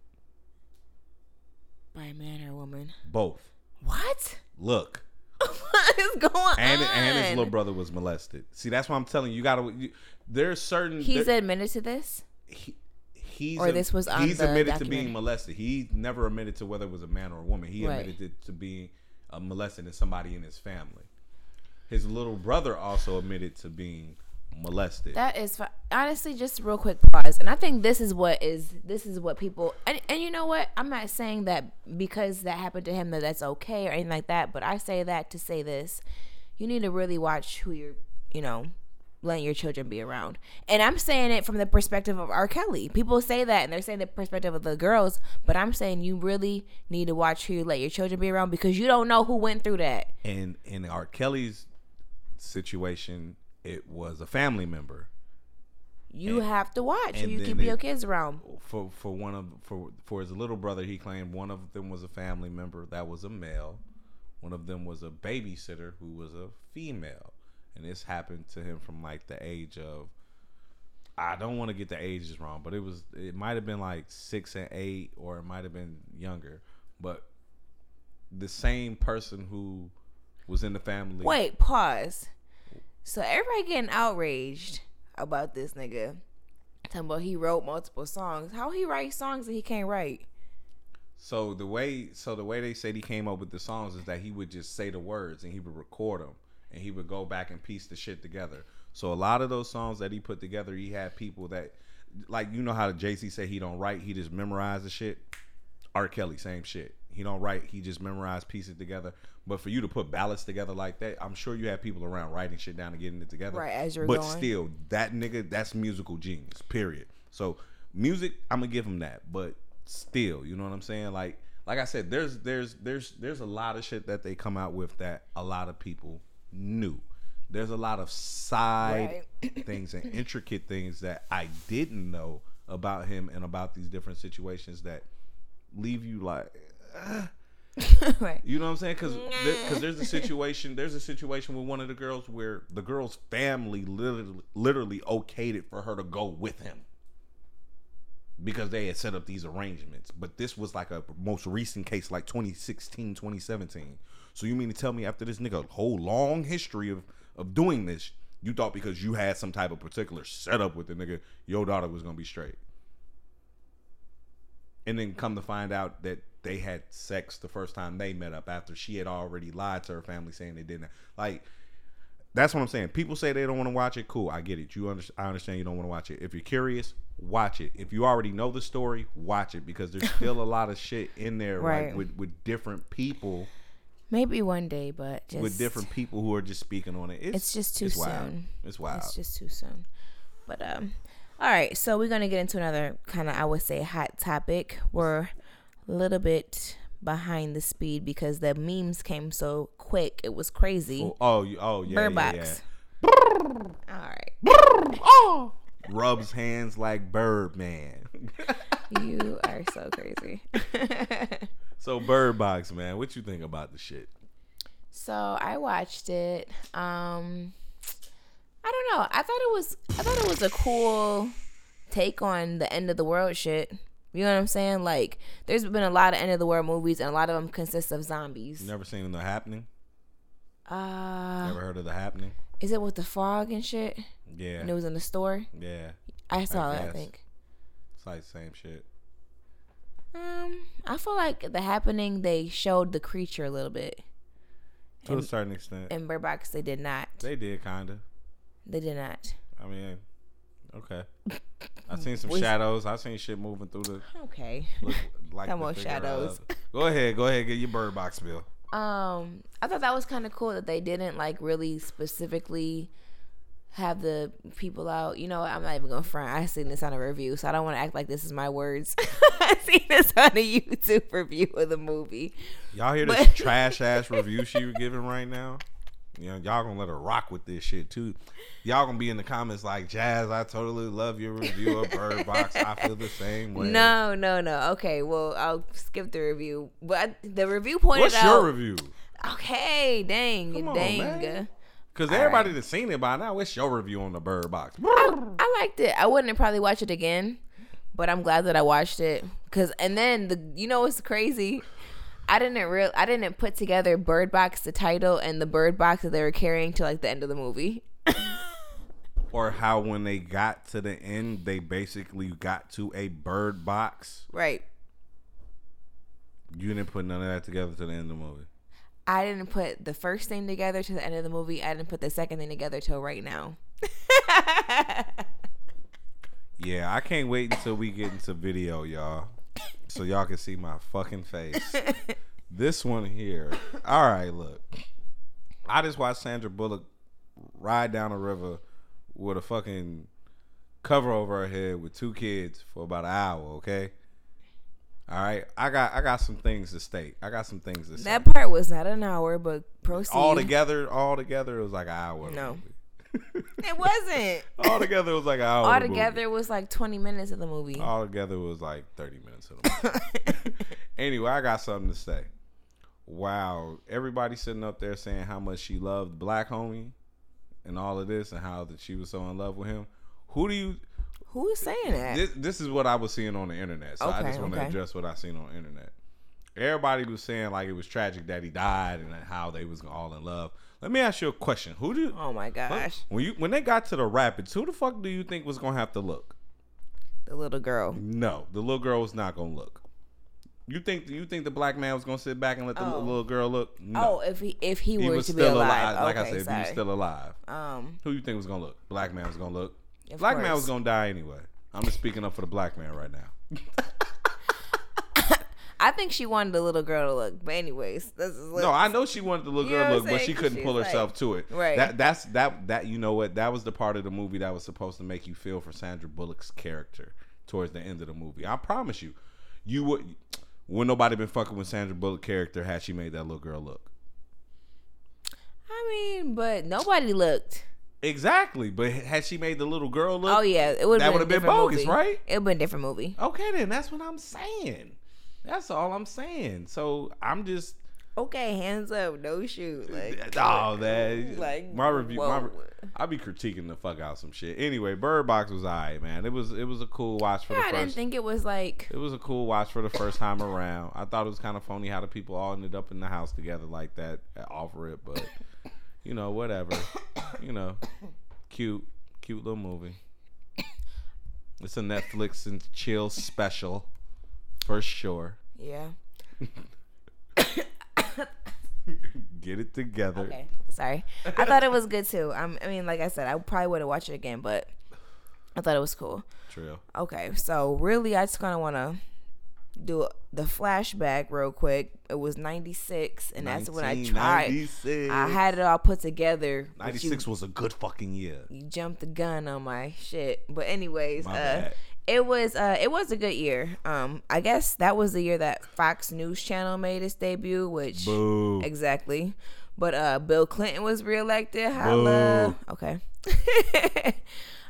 By a man or a woman? Both. What? Look. [laughs] what is going And on? and his little brother was molested. See, that's why I'm telling you. You gotta. You, there's certain. He's there- admitted to this. he, he's Or this was on he's admitted to being molested. He never admitted to whether it was a man or a woman. He Right. admitted to, to being uh, molested in somebody in his family. His little brother also admitted to being molested. That is fi- honestly just real quick pause, and I think this is what is this is what people and and you know what I'm not saying that because that happened to him that that's okay or anything like that, but I say that to say this: you need to really watch who you're, you know, letting your children be around. And I'm saying it from the perspective of R. Kelly. People say that and they're saying the perspective of the girls, but I'm saying you really need to watch who you let your children be around because you don't know who went through that. and in R. Kelly's situation, it was a family member. You have to watch who you keep your kids around. for for one of for for his little brother he claimed one of them was a family member that was a male one of them was a babysitter who was a female and this happened to him from like the age of i don't want to get the ages wrong but it was it might have been like six and eight or it might have been younger but the same person who was in the family Wait, pause. So everybody getting outraged about this nigga. Talking about he wrote multiple songs. How he write songs that he can't write? So the way so the way they said he came up with the songs is that he would just say the words and he would record them and he would go back and piece the shit together. So a lot of those songs that he put together, he had people that like you know how Jay Z said he don't write, he just memorize the shit. R. Kelly, same shit. He don't write, he just memorized pieces together. But for you to put ballads together like that, I'm sure you have people around writing shit down and getting it together. Right, as you're but going. still, that nigga, that's musical genius. Period. So music, I'm gonna give him that. But still, you know what I'm saying? Like, like I said, there's there's there's there's a lot of shit that they come out with that a lot of people knew. There's a lot of side [coughs] things and intricate things that I didn't know about him and about these different situations that leave you like [laughs] right. you know what I'm saying? Because because there's a [laughs] situation there's a situation with one of the girls where the girl's family literally literally okayed it for her to go with him because they had set up these arrangements. But this was like a most recent case, like 2016, 2017. So you mean to tell me after this nigga whole long history of of doing this, you thought because you had some type of particular setup with the nigga, your daughter was gonna be straight? and then come to find out that they had sex the first time they met up after she had already lied to her family saying they didn't like that's what i'm saying people say they don't want to watch it cool i get it you under, i understand you don't want to watch it if you're curious watch it if you already know the story watch it because there's [laughs] still a lot of shit in there Right. like with, with different people Maybe one day, but just with different people who are just speaking on it it's, It's just too it's wild. soon. it's wild It's just too soon. But um, all right. So we're gonna get into another kind of I would say hot topic. We're little bit behind the speed because the memes came so quick. It was crazy. oh, oh, oh yeah, Bird yeah, Box. yeah. All right. rubs hands like birdman [laughs] You are so crazy. [laughs] So Bird Box, man, what you think about the shit? So I watched it. Um I don't know. I thought it was I thought it was a cool take on the end of the world shit. You know what I'm saying? Like there's been a lot of end of the world movies and a lot of them consist of zombies. Never seen the happening? Uh Never heard of the happening? is it with the frog and shit? Yeah, And it was in the store? yeah. I saw it, I think. It's like the same shit. Um I feel like the happening they showed the creature a little bit. To a certain extent, In Bird Box they did not. they did kinda. They did not. I mean, okay. [laughs] I seen some Was- shadows. I seen shit moving through the Okay. look [laughs] like Come the on, figure shadows. of- Go ahead, go ahead, get your Bird Box bill. Um, I thought that was kind of cool that they didn't like really specifically have the people out. You know. I'm not even gonna front. I seen this on a review, so I don't want to act like this is my words. [laughs] I seen this on a YouTube review of the movie. Y'all hear this But- trash ass review she was giving right now? You know, y'all gonna let her rock with this shit too. Y'all gonna be in the comments like, Jazz, I totally love your review of Bird Box. I feel the same way. No, no, no. Okay, well, I'll skip the review. But the review pointed What's out. your review? Okay, dang, Come on, dang. man. Because All everybody right. that's seen it by now, what's your review on the Bird Box? I liked it. I wouldn't probably watch it again, but I'm glad that I watched it. Cause and then the you know what's crazy? I didn't real I didn't put together Bird Box the title and the Bird Box that they were carrying to like the end of the movie. [laughs] Or how when they got to the end, they basically got to a Bird Box. Right. You didn't put none of that together to the end of the movie. I didn't put the first thing together to the end of the movie. I didn't put the second thing together till right now. [laughs] Yeah, I can't wait until we get into video, y'all. So y'all can see my fucking face. this one here. All right, look. I just watched Sandra Bullock ride down a river with a fucking cover over her head with two kids for about an hour, okay? All right. I got I got some things to state. I got some things to say. that part was not an hour, but proceed. all together, all together it was like an hour. No. It wasn't. [laughs] all together it was like an hour. All together it was like 20 minutes of the movie. All together it was like 30 minutes of the movie. [laughs] anyway, I got something to say. Wow, everybody sitting up there saying how much she loved Black Homie and all of this and how that she was so in love with him. Who do you Who is saying that? this, this is what I was seeing on the internet. So I just want to okay. address what I seen on the internet. Everybody was saying like it was tragic that he died and how they was all in love. Let me ask you a question. Who do you, oh my gosh. when you when they got to the rapids, who the fuck do you think was gonna have to look? The little girl. No, the little girl was not gonna look. You think you think the black man was gonna sit back and let the Oh. little girl look? No. Oh, if he if he, he were was to still be alive. Like I Okay, said, if he was still alive, um, who you think was gonna look? Black man was gonna look. Black man was gonna die anyway. I'm just speaking up for the black man right now. [laughs] I think she wanted the little girl to look. But anyways, this is No, I know she wanted the little girl to look, but she couldn't pull herself like- to it. Right. That that's that that you know what that was the part of the movie that was supposed to make you feel for Sandra Bullock's character towards the end of the movie. I promise you, you would. Would nobody been fucking with Sandra Bullock character had she made that little girl look? I mean, but nobody looked. Exactly, but had she made the little girl look? Oh yeah, it would That have would've been, been bogus, movie. right? It would been a different movie. Okay, then that's what I'm saying. That's all I'm saying. So I'm just Okay, hands up, no shoot. Like, oh that [laughs] like, my review. My, re- I be critiquing the fuck out some shit. Anyway, Bird Box was alright, man. It was it was a cool watch for Yeah, I didn't think it was like. It was a cool watch for the first time around. I thought it was kind of funny how the people all ended up in the house together like that uh, off rip, but you know whatever. [coughs] You know, cute, cute little movie. It's a Netflix and chill special for sure. Yeah. [laughs] Get it together. Okay. Sorry. I thought it was good too. I'm, I mean, like I said, I probably would have watched it again, but I thought it was cool. Trill. Okay, so really, I just kind of want to do the flashback real quick. It was '96, and that's when I tried. 1996. I had it all put together. but you- 96 was a good fucking year. you jumped the gun on my shit. But anyways, My uh bad. It was uh it was a good year. Um I guess that was the year that Fox News Channel made its debut, which Boo. exactly. But uh Bill Clinton was reelected. Holla. Okay. [laughs]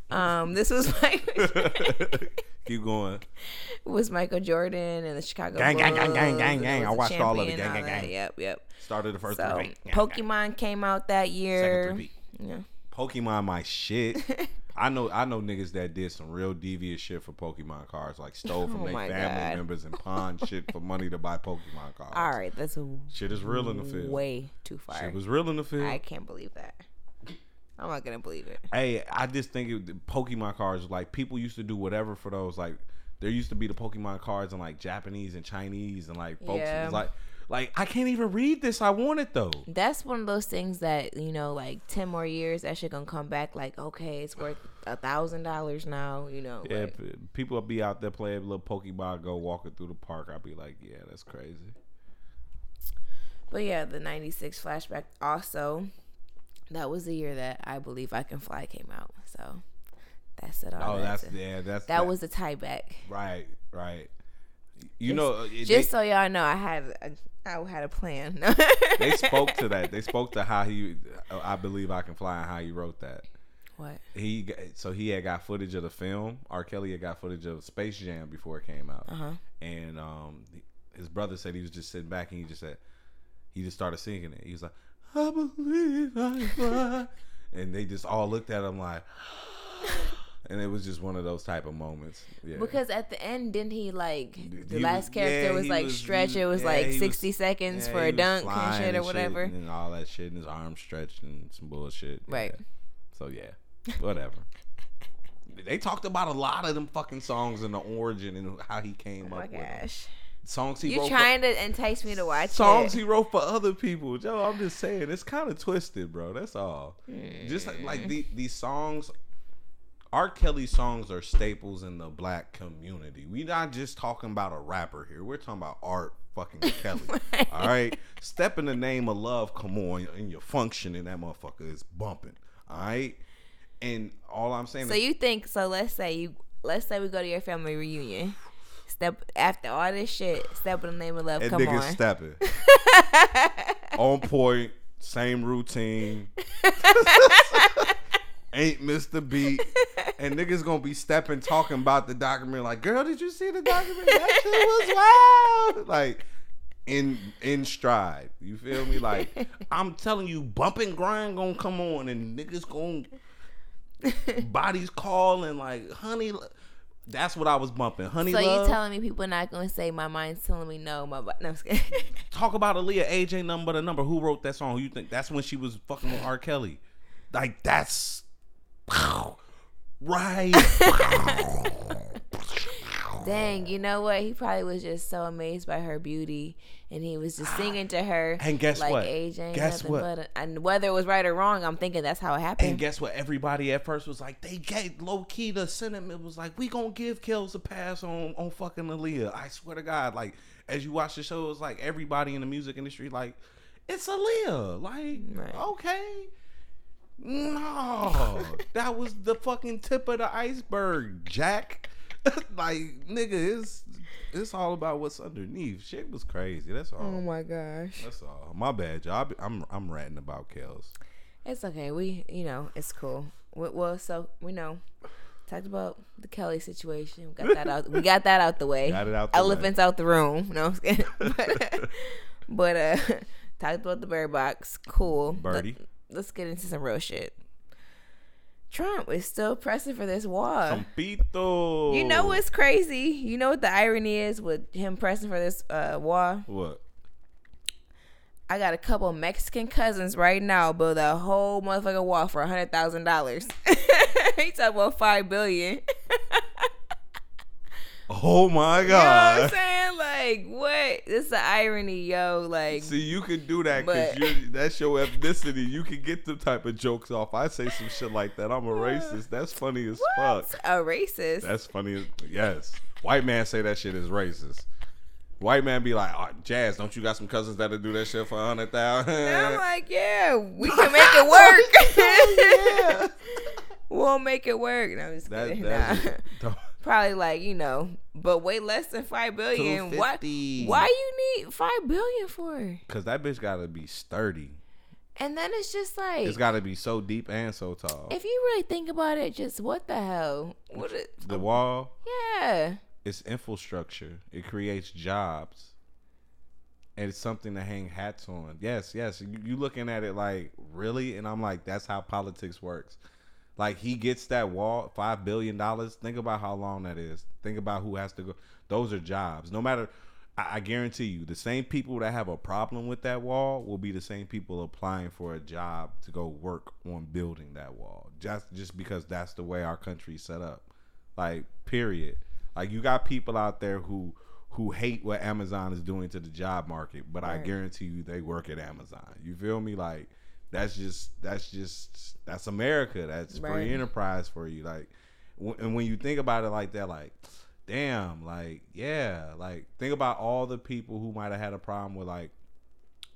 um this was like [laughs] Keep going. [laughs] was Michael Jordan and the Chicago Gang, gang, gang, gang, gang, gang. I watched all of it. Gang, gang, gang. Yep, yep. Started the first So three. Pokemon came out that year. Second three. Yeah. Pokemon my shit. I know I know niggas that did some real devious shit for Pokemon cards, like stole [laughs] oh from Oh their family God. members and pawned shit for money to buy Pokemon cards. All right, that's a Shit is real in the field. way too far. Shit was real in the field. I can't believe that. I'm not gonna believe it. Hey, I just think it, Pokemon cards, like people used to do whatever for those. Like there used to be the Pokemon cards in like Japanese and Chinese and like folks Yeah. was like, like I can't even read this. I want it though. That's one of those things that you know, like ten more years, that shit gonna come back. Like, okay, it's worth a thousand dollars now. You know, Yeah, like- p- people will be out there playing little Pokemon Go, walking through the park. I'll be like, yeah, that's crazy. But yeah, the '96 flashback also. That was the year that I believe I Can Fly came out. So that's it. All Oh, that's yeah, that's that was the tie back. right, right. You know, uh, it- Just so y'all know, I had a, I had a plan. [laughs] they spoke to that. They spoke to how he, I believe I can fly, and how he wrote that. what? He so he had got footage of the film. R. Kelly had got footage of Space Jam before it came out, Uh-huh. and um, his brother said he was just sitting back and he just said he just started singing it. He was like, "I believe I fly," [laughs] and they just all looked at him like, and it was just one of those type of moments. Yeah, Because at the end, didn't he like the He last was- character yeah, was like was- stretch? It was yeah, like he was- sixty seconds for a dunk and shit or whatever. and all that shit, and his arms stretched and some bullshit. Right. So yeah, whatever. [laughs] they talked about a lot of them fucking songs and the origin and how he came Oh up my with them. songs he You wrote. trying to entice me to for, watch songs it? he wrote for other people. Joe, I'm just saying it's kind of twisted, bro. That's all. Just like, Mm. like the, these songs. R. Kelly songs are staples in the black community. we not just talking about a rapper here. We're talking about R. fucking [laughs] Kelly. all right? Step in the name of love, come on, and your function in that motherfucker is bumping. All right? And all I'm saying is So is you think? So let's say you let's say we go to your family reunion. Step after all this shit. Step in the name of love. that Come nigga on. stepping. [laughs] on point, same routine. [laughs] Ain't missed the beat. [laughs] And niggas gonna be stepping talking about the documentary like, girl, did you see the documentary? That shit was wild. Like in in stride. You feel me? Like [laughs] I'm telling you, bump and grind gonna come on and niggas gonna [laughs] bodies calling like honey that's what I was bumping. Honey So love. you telling me people not gonna say my mind's telling me no? My no, I'm kidding. talk about Aaliyah, age ain't nothing but a number. Who wrote that song? Who you think that's when she was fucking with R. Kelly? Like that's right. Dang, you know what? He probably was just so amazed by her beauty, and he was just singing to her. And guess like, what? Age ain't Guess nothing what? but a, and whether it was right or wrong, I'm thinking that's how it happened. and guess what? Everybody at first was like, they gave low key the sentiment was like, we gonna give Kells a pass on on fucking Aaliyah. I swear to God, like as you watch the show, it's like everybody in the music industry like, it's Aaliyah. Like Right. okay. No, that was the fucking tip of the iceberg, Jack. [laughs] like, nigga, it's it's all about what's underneath. Shit was crazy. That's all. oh my gosh. That's all. My bad, y'all. I be- I'm I'm ranting about Kells. It's okay. We, you know, it's cool. We, well, so we know. Talked about the Kelly situation. We got that out. We got that out the [laughs] way. Got it out the way. Elephants out the room. No, I'm kidding. but, [laughs] but uh, talked about the bird box. Cool. Birdie. Let, us get into some real shit. Trump is still pressing for this wall. Campito. You know what's crazy? You know what the irony is with him pressing for this uh, wall? What? I got a couple Mexican cousins right now build a whole motherfucking wall for a hundred thousand dollars. [laughs] he talking about five billion. [laughs] Oh my You know what I'm saying? Like what? This is the irony, yo. Like See, you can do that because that's your ethnicity. You can get them type of jokes off. I say some shit like that. I'm a racist. That's funny as what? fuck. A racist? That's funny. As, yes. White man say that shit is racist. White man be like, oh, Jazz, don't you got some cousins that'll do that shit for a hundred thousand? I'm [laughs] like, yeah, we can make it work. [laughs] Oh, [laughs] we'll make it work. No, I'm just that, kidding. Nah. Probably like you know, but way less than five billion. Why? 250. Why you need five billion for? Cause that bitch gotta be sturdy. And then it's just like, It's gotta be so deep and so tall. if you really think about it, just what the hell? What? It, the wall, yeah. it's infrastructure. It creates jobs. And it's something to hang hats on. Yes, yes. You, you looking at it like really, and I'm like, that's how politics works. Like he gets that wall, five billion dollars. Think about how long that is. Think about who has to go. Those are jobs. No matter, I, I guarantee you, the same people that have a problem with that wall will be the same people applying for a job to go work on building that wall. Just just because that's the way our country's set up. Like period. Like you got people out there who who hate what Amazon is doing to the job market, but I guarantee you they work at Amazon. You feel me? Like that's just that's just that's America. That's Right. free enterprise for you. Like, w- and when you think about it like that, like, damn, like, yeah, like, think about all the people who might have had a problem with like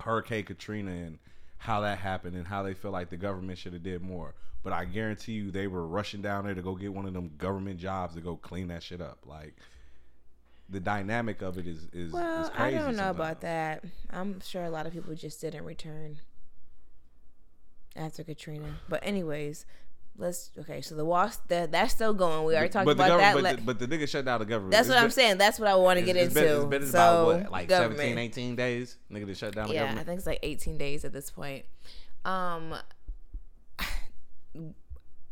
Hurricane Katrina and how that happened and how they feel like the government should have did more. But I guarantee you, they were rushing down there to go get one of them government jobs to go clean that shit up. Like, the dynamic of it is is, Well, is I don't know about that. I'm sure a lot of people just didn't return after Katrina. But anyways, let's okay. So the wall that that's still going. We already talked about that. government, le- but, the, but the nigga shut down the government. that's It's what I'm saying. That's what I want to get it's into. been, it's been so about what, like government. 17, 18 days. Nigga, to shut down the Yeah, I think it's like 18 days at this point. Um, [sighs]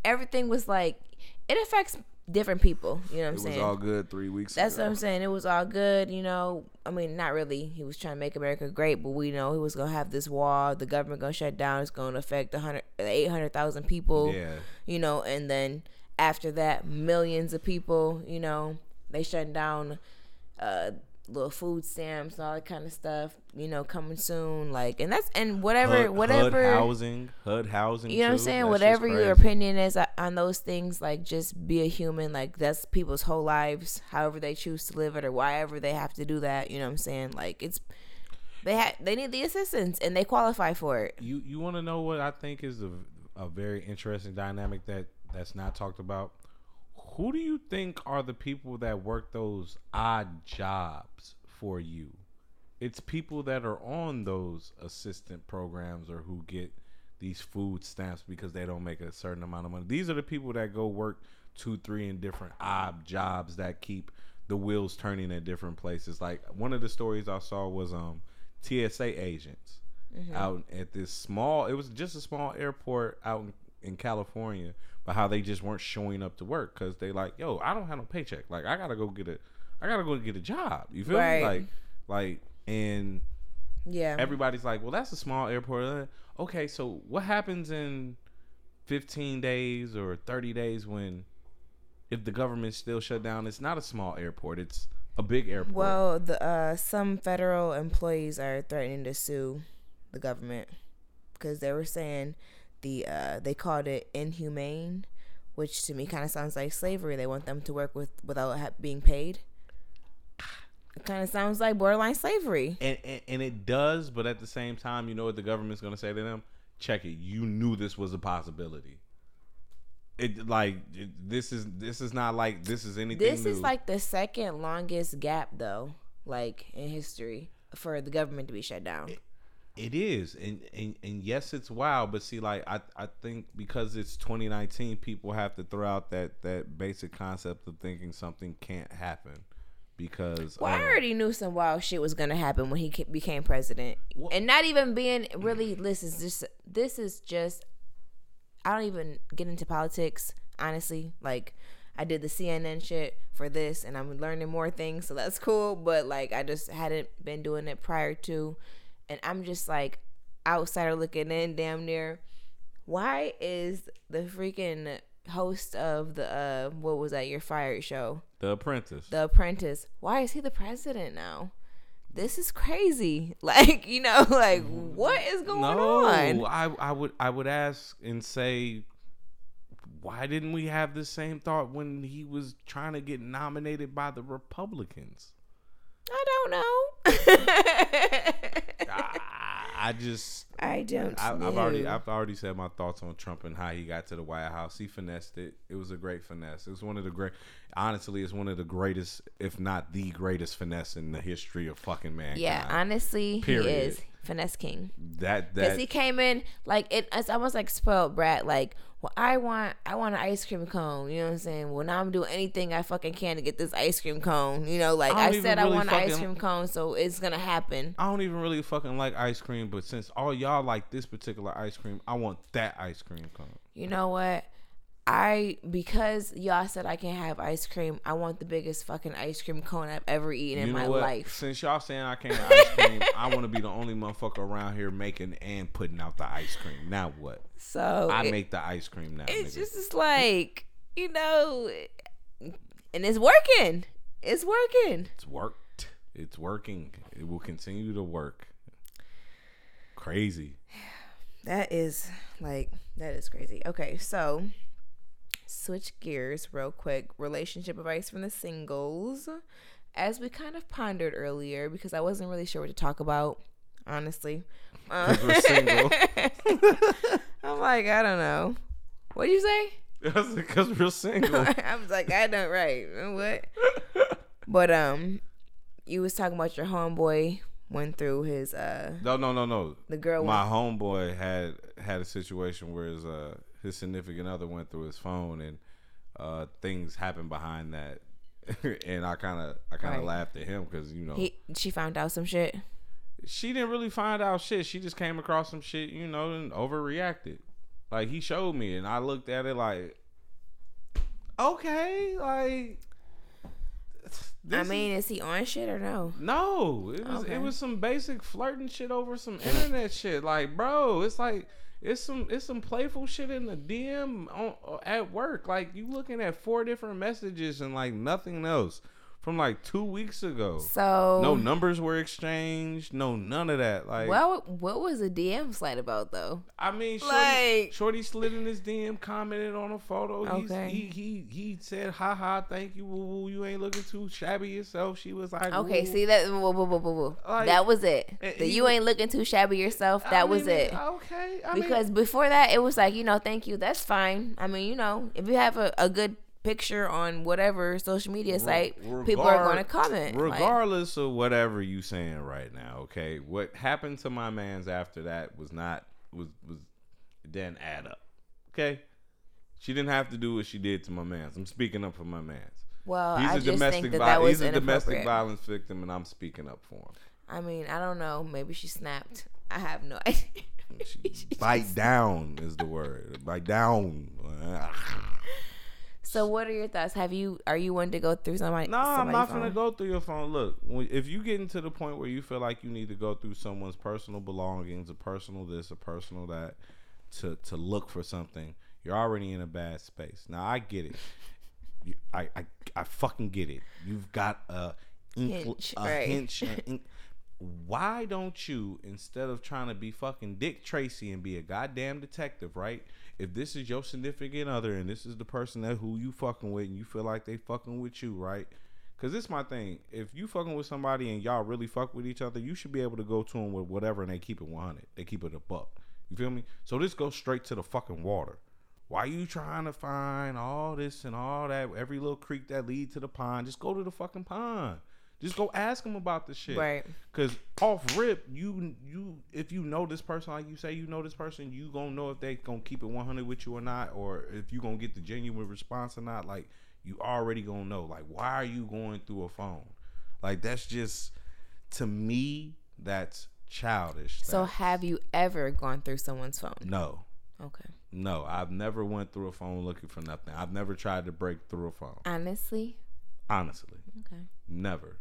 everything was like it affects different people. You know what I'm saying? It was all good three weeks That's ago. what I'm saying. It was all good, you know. I mean, not really. He was trying to make America great, but we know he was gonna have this wall. The government gonna shut down. It's gonna affect a hundred, eight hundred thousand people. Yeah. You know, and then after that, millions of people. You know, they shut down. Uh, little food stamps all that kind of stuff. You know, coming soon. Like, and that's and whatever, HUD, whatever. HUD housing, HUD housing. You know what I'm saying? That Whatever your opinion is uh, on those things, like just be a human. Like that's people's whole lives, however they choose to live it or whatever they have to do that. You know what I'm saying? Like it's they ha- they need the assistance and they qualify for it. You you want to know what I think is a, a very interesting dynamic that that's not talked about? Who do you think are the people that work those odd jobs for you? It's people that are on those assistant programs or who get these food stamps because they don't make a certain amount of money. These are the people that go work two, three in different odd jobs that keep the wheels turning at different places. Like one of the stories I saw was um TSA agents out at this small it was just a small airport out in, in California, but how they just weren't showing up to work because they like, yo, I don't have no paycheck. Like I gotta go get a I gotta go get a job. You feel Right. me? Like like and Yeah. everybody's like, well, that's a small airport. Uh, Okay, so what happens in 15 days or 30 days when if the government still shut down? It's not a small airport. It's a big airport. well, the uh, some federal employees are threatening to sue the government because they were saying the uh, they called it inhumane, which to me kind of sounds like slavery. They want them to work with without ha- being paid. It kind of sounds like borderline slavery. and, and and it does, but at the same time, you know what the government's gonna say to them? Check it. You knew this was a possibility. It like it, this is this is not like this is anything. This is like the second longest gap though, like in history for the government to be shut down. It is, and, and and yes, it's wild. But see, like I I think because it's 2019, people have to throw out that that basic concept of thinking something can't happen because Well, I uh, already knew some wild shit was gonna happen when he became president, Wha- and not even being really. Listen this is just. This is just. I don't even get into politics, honestly. Like, I did the CNN shit for this, and I'm learning more things, so that's cool. But like, I just hadn't been doing it prior to, and I'm just like outsider looking in, damn near. Why is the freaking host of the uh what was that your fired show? The Apprentice. The Apprentice. Why is he the president now? This is crazy. [laughs] Like, you know, [laughs] like what is going no, on? I I would I would ask and say, why didn't we have the same thought when he was trying to get nominated by the Republicans? I don't know. [laughs] I, I just I don't I. I've already I've already said my thoughts on Trump and how he got to the White House. He finessed it. It was a great finesse. It was one of the great. Honestly, it's one of the greatest, if not the greatest, finesse in the history of fucking mankind. yeah, honestly, Period. he is finesse king. that Because that he came in like it, it's almost like spoiled brat. Like, well, I want, I want an ice cream cone. You know what I'm saying? Well, now I'm doing anything I fucking can to get this ice cream cone. You know, like I I, said, I really want an ice cream cone, so it's gonna happen. I don't even really fucking like ice cream, but since all y'all like this particular ice cream, I want that ice cream cone. You know what? I because y'all said I can't have ice cream. I want the biggest fucking ice cream cone I've ever eaten You in my what? life. Since y'all saying I can't have ice cream, I want to be the only motherfucker around here making and putting out the ice cream. Now what? So I it- make the ice cream now. it's nigga. just it's like you know, and it's working. It's working. It's worked. It's working. It will continue to work. Crazy. [sighs] That is like that is crazy. Okay, so switch gears real quick. Relationship advice from the singles. As we kind of pondered earlier, because I wasn't really sure what to talk about, honestly. Uh, we're single. [laughs] I'm like, I don't know. What'd you say? [laughs] That's because we're single. [laughs] I was like, I don't right. What? But um, you was talking about your homeboy went through his uh No, no, no, no. the girl My went, homeboy had had a situation where his uh his significant other went through his phone and uh things happened behind that, [laughs] and I kind of I kind of Right. laughed at him because you know he she found out some shit. she didn't really find out shit. She just came across some shit, you know, and overreacted. Like he showed me, and I looked at it like, okay, like. I this is- mean, is he on shit or no? no, it was Okay. it was some basic flirting shit over some [laughs] internet shit. Like, bro, it's like it's some it's some playful shit in the DM on, at work. Like, you looking at four different messages and like nothing else from like two weeks ago. So no numbers were exchanged. No none of that. Like, Well, what was the DM slide about though? I mean, Shorty, Like- Shorty slid in his DM, commented on a photo. He's- Okay. He he he said, "Ha ha, thank you, woo woo. You ain't looking too shabby yourself." She was like, Okay, "Woo." see that whoa, whoa, whoa, whoa, whoa. Like, that was it. The he you ain't looking too shabby yourself. I That was mean, it. Okay, I mean, Because before that, it was like you know, thank you. That's fine. I mean, you know, if you have a, a good picture on whatever social media site, people are going to comment. Like, Regardless of whatever you saying right now, okay. What happened to my man's after that was not was was didn't add up. Okay, she didn't have to do what she did to my man's. I'm speaking up for my man's. well, He's I a just domestic think that vi- that he's a domestic violence victim, and I'm speaking up for him. I mean, I don't know. Maybe she snapped. I have no [laughs] idea. Bite down is the word. Bite down. [laughs] so, what are your thoughts? Have you are you one to go through somebody? No, I'm not phone? gonna go through your phone. Look, if you getting to the point where you feel like you need to go through someone's personal belongings, a personal this, a personal that, to to look for something, you're already in a bad space. Now I get it. [laughs] You, I, I I fucking get it. You've got a Hinge, a right. hinge. [laughs] why don't you instead of trying to be fucking Dick Tracy and be a goddamn detective, right? If this is your significant other and this is the person that who you fucking with and you feel like they fucking with you, right? Cause this my thing. If you fucking with somebody and y'all really fuck with each other, you should be able to go to them with whatever and they keep it 100. They keep it a buck. You feel me? So this goes straight to the fucking water. Why you trying to find all this and all that? Every little creek that lead to the pond, just go to the fucking pond. Just go ask them about the shit. Right. Cause off rip, you you if you know this person like you say you know this person, you gonna know if they gonna keep it one hundred with you or not, or if you gonna get the genuine response or not. Like you already gonna know. Like why are you going through a phone? Like that's just to me that's childish. So That's- have you ever gone through someone's phone? no. Okay. No, I've never went through a phone looking for nothing. I've never tried to break through a phone. Honestly, Honestly, okay. never.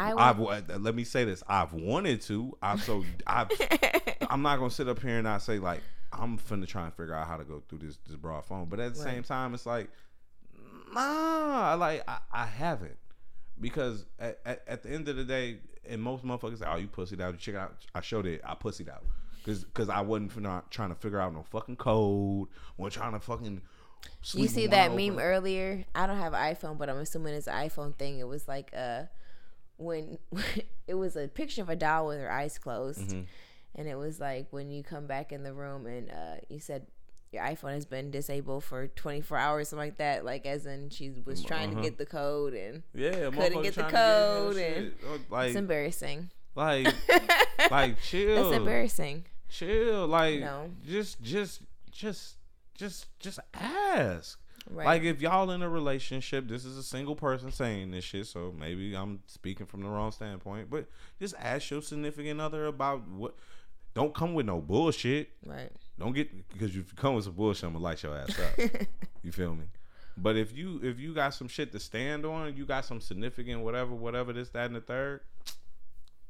I I've let me say this. I've wanted to. I've so I've. [laughs] I'm not gonna sit up here and not say like I'm finna try and figure out how to go through this this broad phone. But at the Right. same time, it's like nah. Like I, I haven't because at, at, at the end of the day, and most motherfuckers say, "Oh, you pussied out." You check out. I showed it. I pussied out because because I wasn't finna, trying to figure out no fucking code. wasn't trying to fucking. you see that meme earlier? I don't have an iPhone, but I'm assuming it's an iPhone thing. It was like uh when [laughs] it was a picture of a doll with her eyes closed, Mm-hmm. and it was like when you come back in the room and uh you said your iPhone has been disabled for 24 hours, something like that. Like as in she was trying Uh-huh. to get the code, and Yeah, couldn't get the code her and- Uh, like it's embarrassing. like [laughs] like chill. That's embarrassing. chill like No. just just just just just ask Right. like if y'all in a relationship this is a single person saying this shit so maybe i'm speaking from the wrong standpoint but just ask your significant other about what don't come with no bullshit. Right. don't get because if you come with some bullshit i'm gonna light your ass up. [laughs] You feel me? But if you if you got some shit to stand on you got some significant whatever whatever this that and the third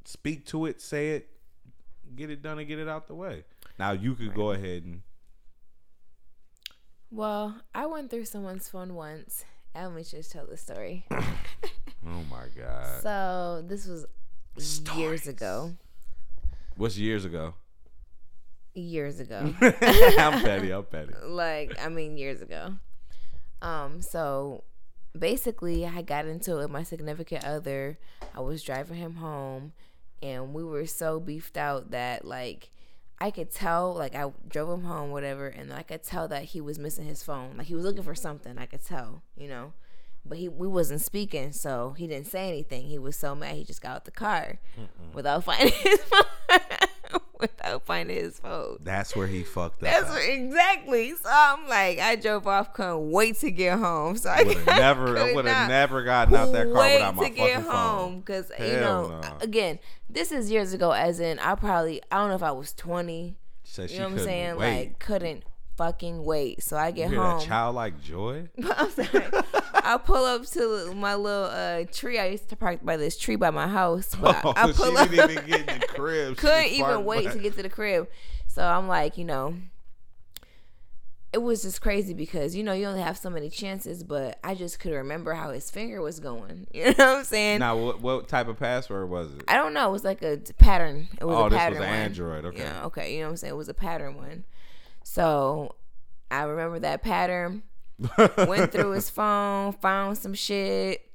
speak to it say it get it done and get it out the way. Now you could go ahead and Well, I went through someone's phone once. And Let me just tell the story. [laughs] oh my god So this was years ago. what's years ago Years ago. i'm petty i'm petty like I mean years ago. Um, so basically I got into it with my significant other. I was driving him home and we were so beefed out that like I could tell like I drove him home whatever and I could tell that he was missing his phone. Like he was looking for something, I could tell, you know. But he we wasn't speaking, so he didn't say anything. He was so mad he just got out the car without [laughs] finding his phone. [laughs] without finding his phone. that's where he fucked up That's at. exactly. So I'm like, I drove off, couldn't wait to get home. So I would have [laughs] never i would have never gotten out that car without my to get home because you know, no. again, this is years ago. As in, I probably I don't know if I was 20. said she You know what I'm saying? wait Like, couldn't fucking wait. So I get home. childlike joy [laughs] I'm sorry. I pull up to my little uh, tree. I used to park by this tree by my house, but [laughs] I, I Oh, pull she up. didn't even get in the [laughs] crib. Couldn't even wait by- to get to the crib. So I'm like, you know, it was just crazy because you know you only have so many chances, but I just could remember how his finger was going. [laughs] You know what I'm saying? Now, what, what type of password was it? I don't know. It was like a pattern. It was Oh, a this was pattern an. Android, okay. Yeah. Okay. You know what I'm saying? It was a pattern one. So I remember that pattern. [laughs] Went through his phone, found some shit.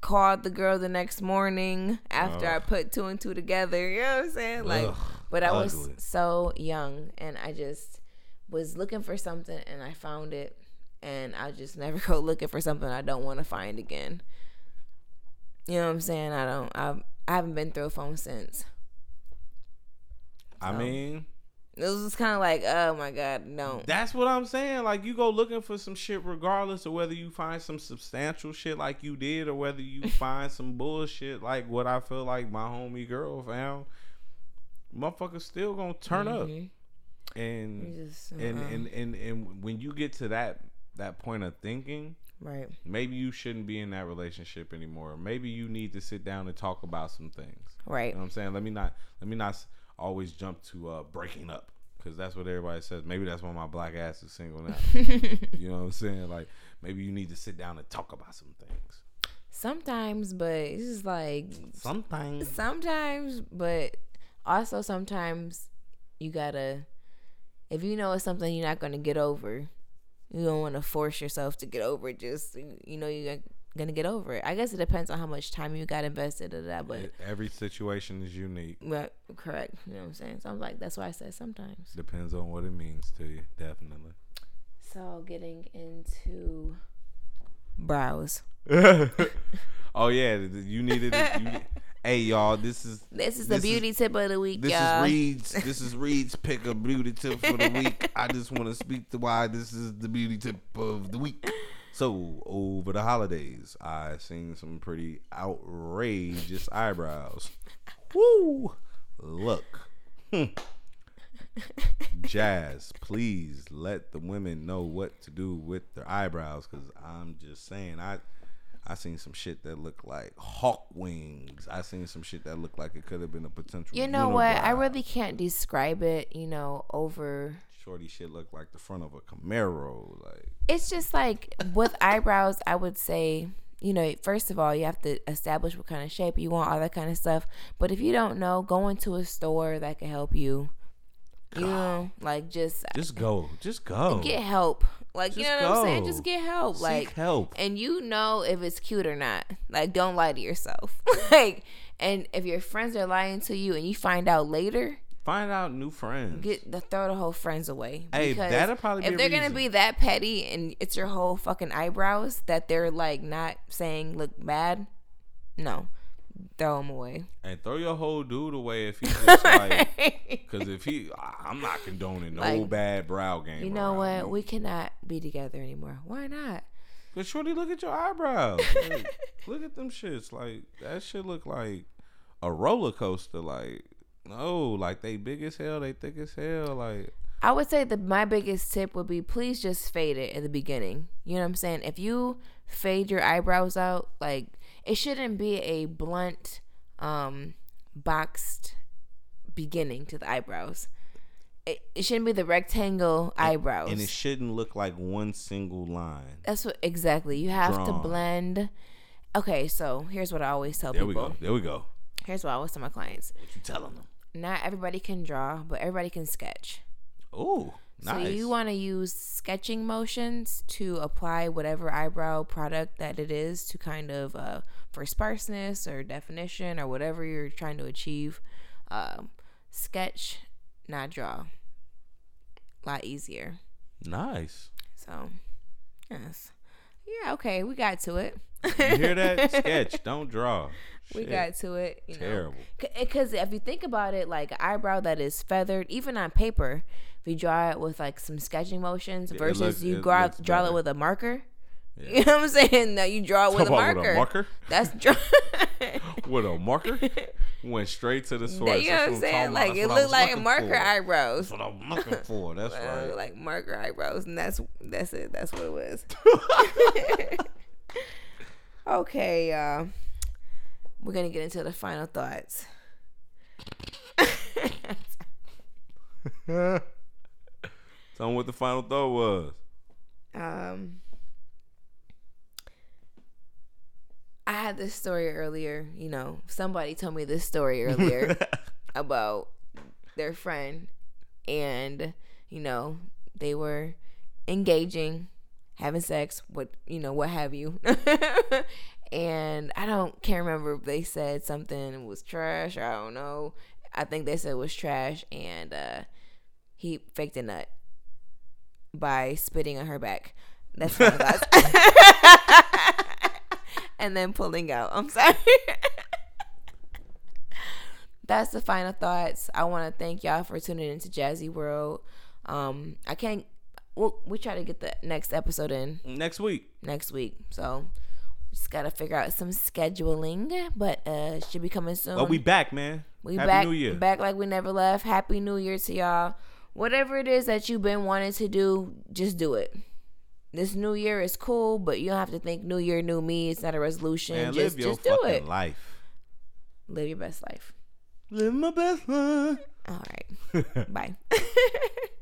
Called the girl the next morning after I oh. put two and two together. You know what I'm saying? Like, Ugh, but I was so young and I just was looking for something and I found it. And I just never [laughs] go looking for something I don't want to find again. You know what I'm saying? I don't. I I haven't been through a phone since. I mean, It was just kind of like, oh my god, no. that's what I'm saying. Like, you go looking for some shit, regardless of whether you find some substantial shit like you did, or whether you [laughs] find some bullshit like what I feel like my homie girl found. Motherfuckers still gonna turn up, mm-hmm. and just, and, uh-uh. and and and when you get to that that point of thinking, right. maybe you shouldn't be in that relationship anymore. Maybe you need to sit down and talk about some things. Right. You know what I'm saying? Let me not let me not always jump to uh, breaking up because that's what everybody says. Maybe that's why my black ass is single now. [laughs] you know what I'm saying? Like maybe you need to sit down and talk about some things. Sometimes, but it's just like Sometimes. sometimes, but also sometimes you gotta. If you know it's something you're not gonna get over, you don't want to force yourself to get over it. Just you know you're gonna get over it. I guess it depends on how much time you got invested in that, but. Every situation is unique. But correct, you know what I'm saying. So I'm like, that's why I said sometimes. Depends on what it means to you. Definitely. So getting into brows. [laughs] oh yeah, th- th- you needed it. You, [laughs] hey y'all, this is This is the This is- beauty tip of the week, this y'all. is Reed's. This is [laughs] Reed's pick of beauty tip for the week. I just want to speak to why this is the beauty tip of the week. So over the holidays, I seen some pretty outrageous eyebrows. Woo! Look. Hmm. Jazz, please let the women know what to do with their eyebrows, cause I'm just saying, I I seen some shit that looked like hawk wings. I seen some shit that looked like it could have been a potential. You know what? I really can't describe it, you know, over shorty shit looked like the front of a Camaro. Like it's just like with eyebrows, I would say, you know, first of all, you have to establish what kind of shape you want, all that kind of stuff. But if you don't know, go into a store that can help you. You know, like just just go, just go. get help. Like you know what I'm saying? Just get help. Seek like help. and you know if it's cute or not. Like don't lie to yourself. [laughs] like and if your friends are lying to you and you find out later, Find out new friends. get the throw the whole friends away. Hey, that'll probably if they're gonna be that petty and it's your whole fucking eyebrows that they're like not saying look bad, no, throw them away. and throw your whole dude away if he's [laughs] just like, because if he, I'm not condoning no Like, bad brow game. you know what? around We cannot be together anymore. Why not? But shorty, look at your eyebrows. [laughs] Like, look at them shits. Like that shit look like a roller coaster. Like no, like they big as hell. They thick as hell. Like I would say that my biggest tip would be please just fade it in the beginning. You know what I'm saying? If you fade your eyebrows out, like it shouldn't be a blunt, um, boxed beginning to the eyebrows. It, it shouldn't be the rectangle eyebrows. and it shouldn't look like one single line. That's what exactly you have to blend. Okay, so here's what I always tell There we people. go. There we go. Here's what I always tell my clients. What you telling them? Not everybody can draw, but everybody can sketch. Oh, So you want to use sketching motions to apply whatever eyebrow product that it is to kind of uh, for sparseness or definition or whatever you're trying to achieve. Um, sketch, not draw. A lot easier. nice. So, yes, yeah. Okay, we got to it. You hear that? [laughs] Sketch. Don't draw. We Shit. got to it. You Terrible. Because eh, if you think about it, like an eyebrow that is feathered, even on paper, if you draw it with like some sketching motions versus looks- you it draw, draw it with a marker. You know what I'm saying? No, you draw it with a marker. with a marker? That's [laughs] draw. With a marker? [laughs] Went straight to the source. you know what I'm saying? Like it That's what I looked like marker for. eyebrows. That's what I'm looking for. That's [laughs] Uh, right. like marker eyebrows, and that's that's it. That's what it was. okay, y'all. We're gonna get into the final thoughts. Tell them what the final thought was. um had this story earlier, you know, somebody told me this story [laughs] earlier about their friend and you know, they were engaging, having sex, what you know, what have you. [laughs] and I don't can't remember if they said something was trash or I don't know. I think they said it was trash and uh he faked a nut by spitting on her back. That's [laughs] my thoughts. And then pulling out. I'm sorry. [laughs] That's the final thoughts. I want to thank y'all for tuning into Jazzy World. Um, I can't. We'll, we try to get the next episode in Next week. next week, so just gotta figure out some scheduling. But uh, should be coming soon. But we back, man. We Happy back New Year. back like we never left. Happy New Year to y'all. Whatever it is that you've been wanting to do, just do it. This new year is cool, but you don't have to think new year, new me. It's not a resolution. Man, just live your just do fucking it. life. Live your best life. Live my best life. All right. [laughs] Bye. [laughs]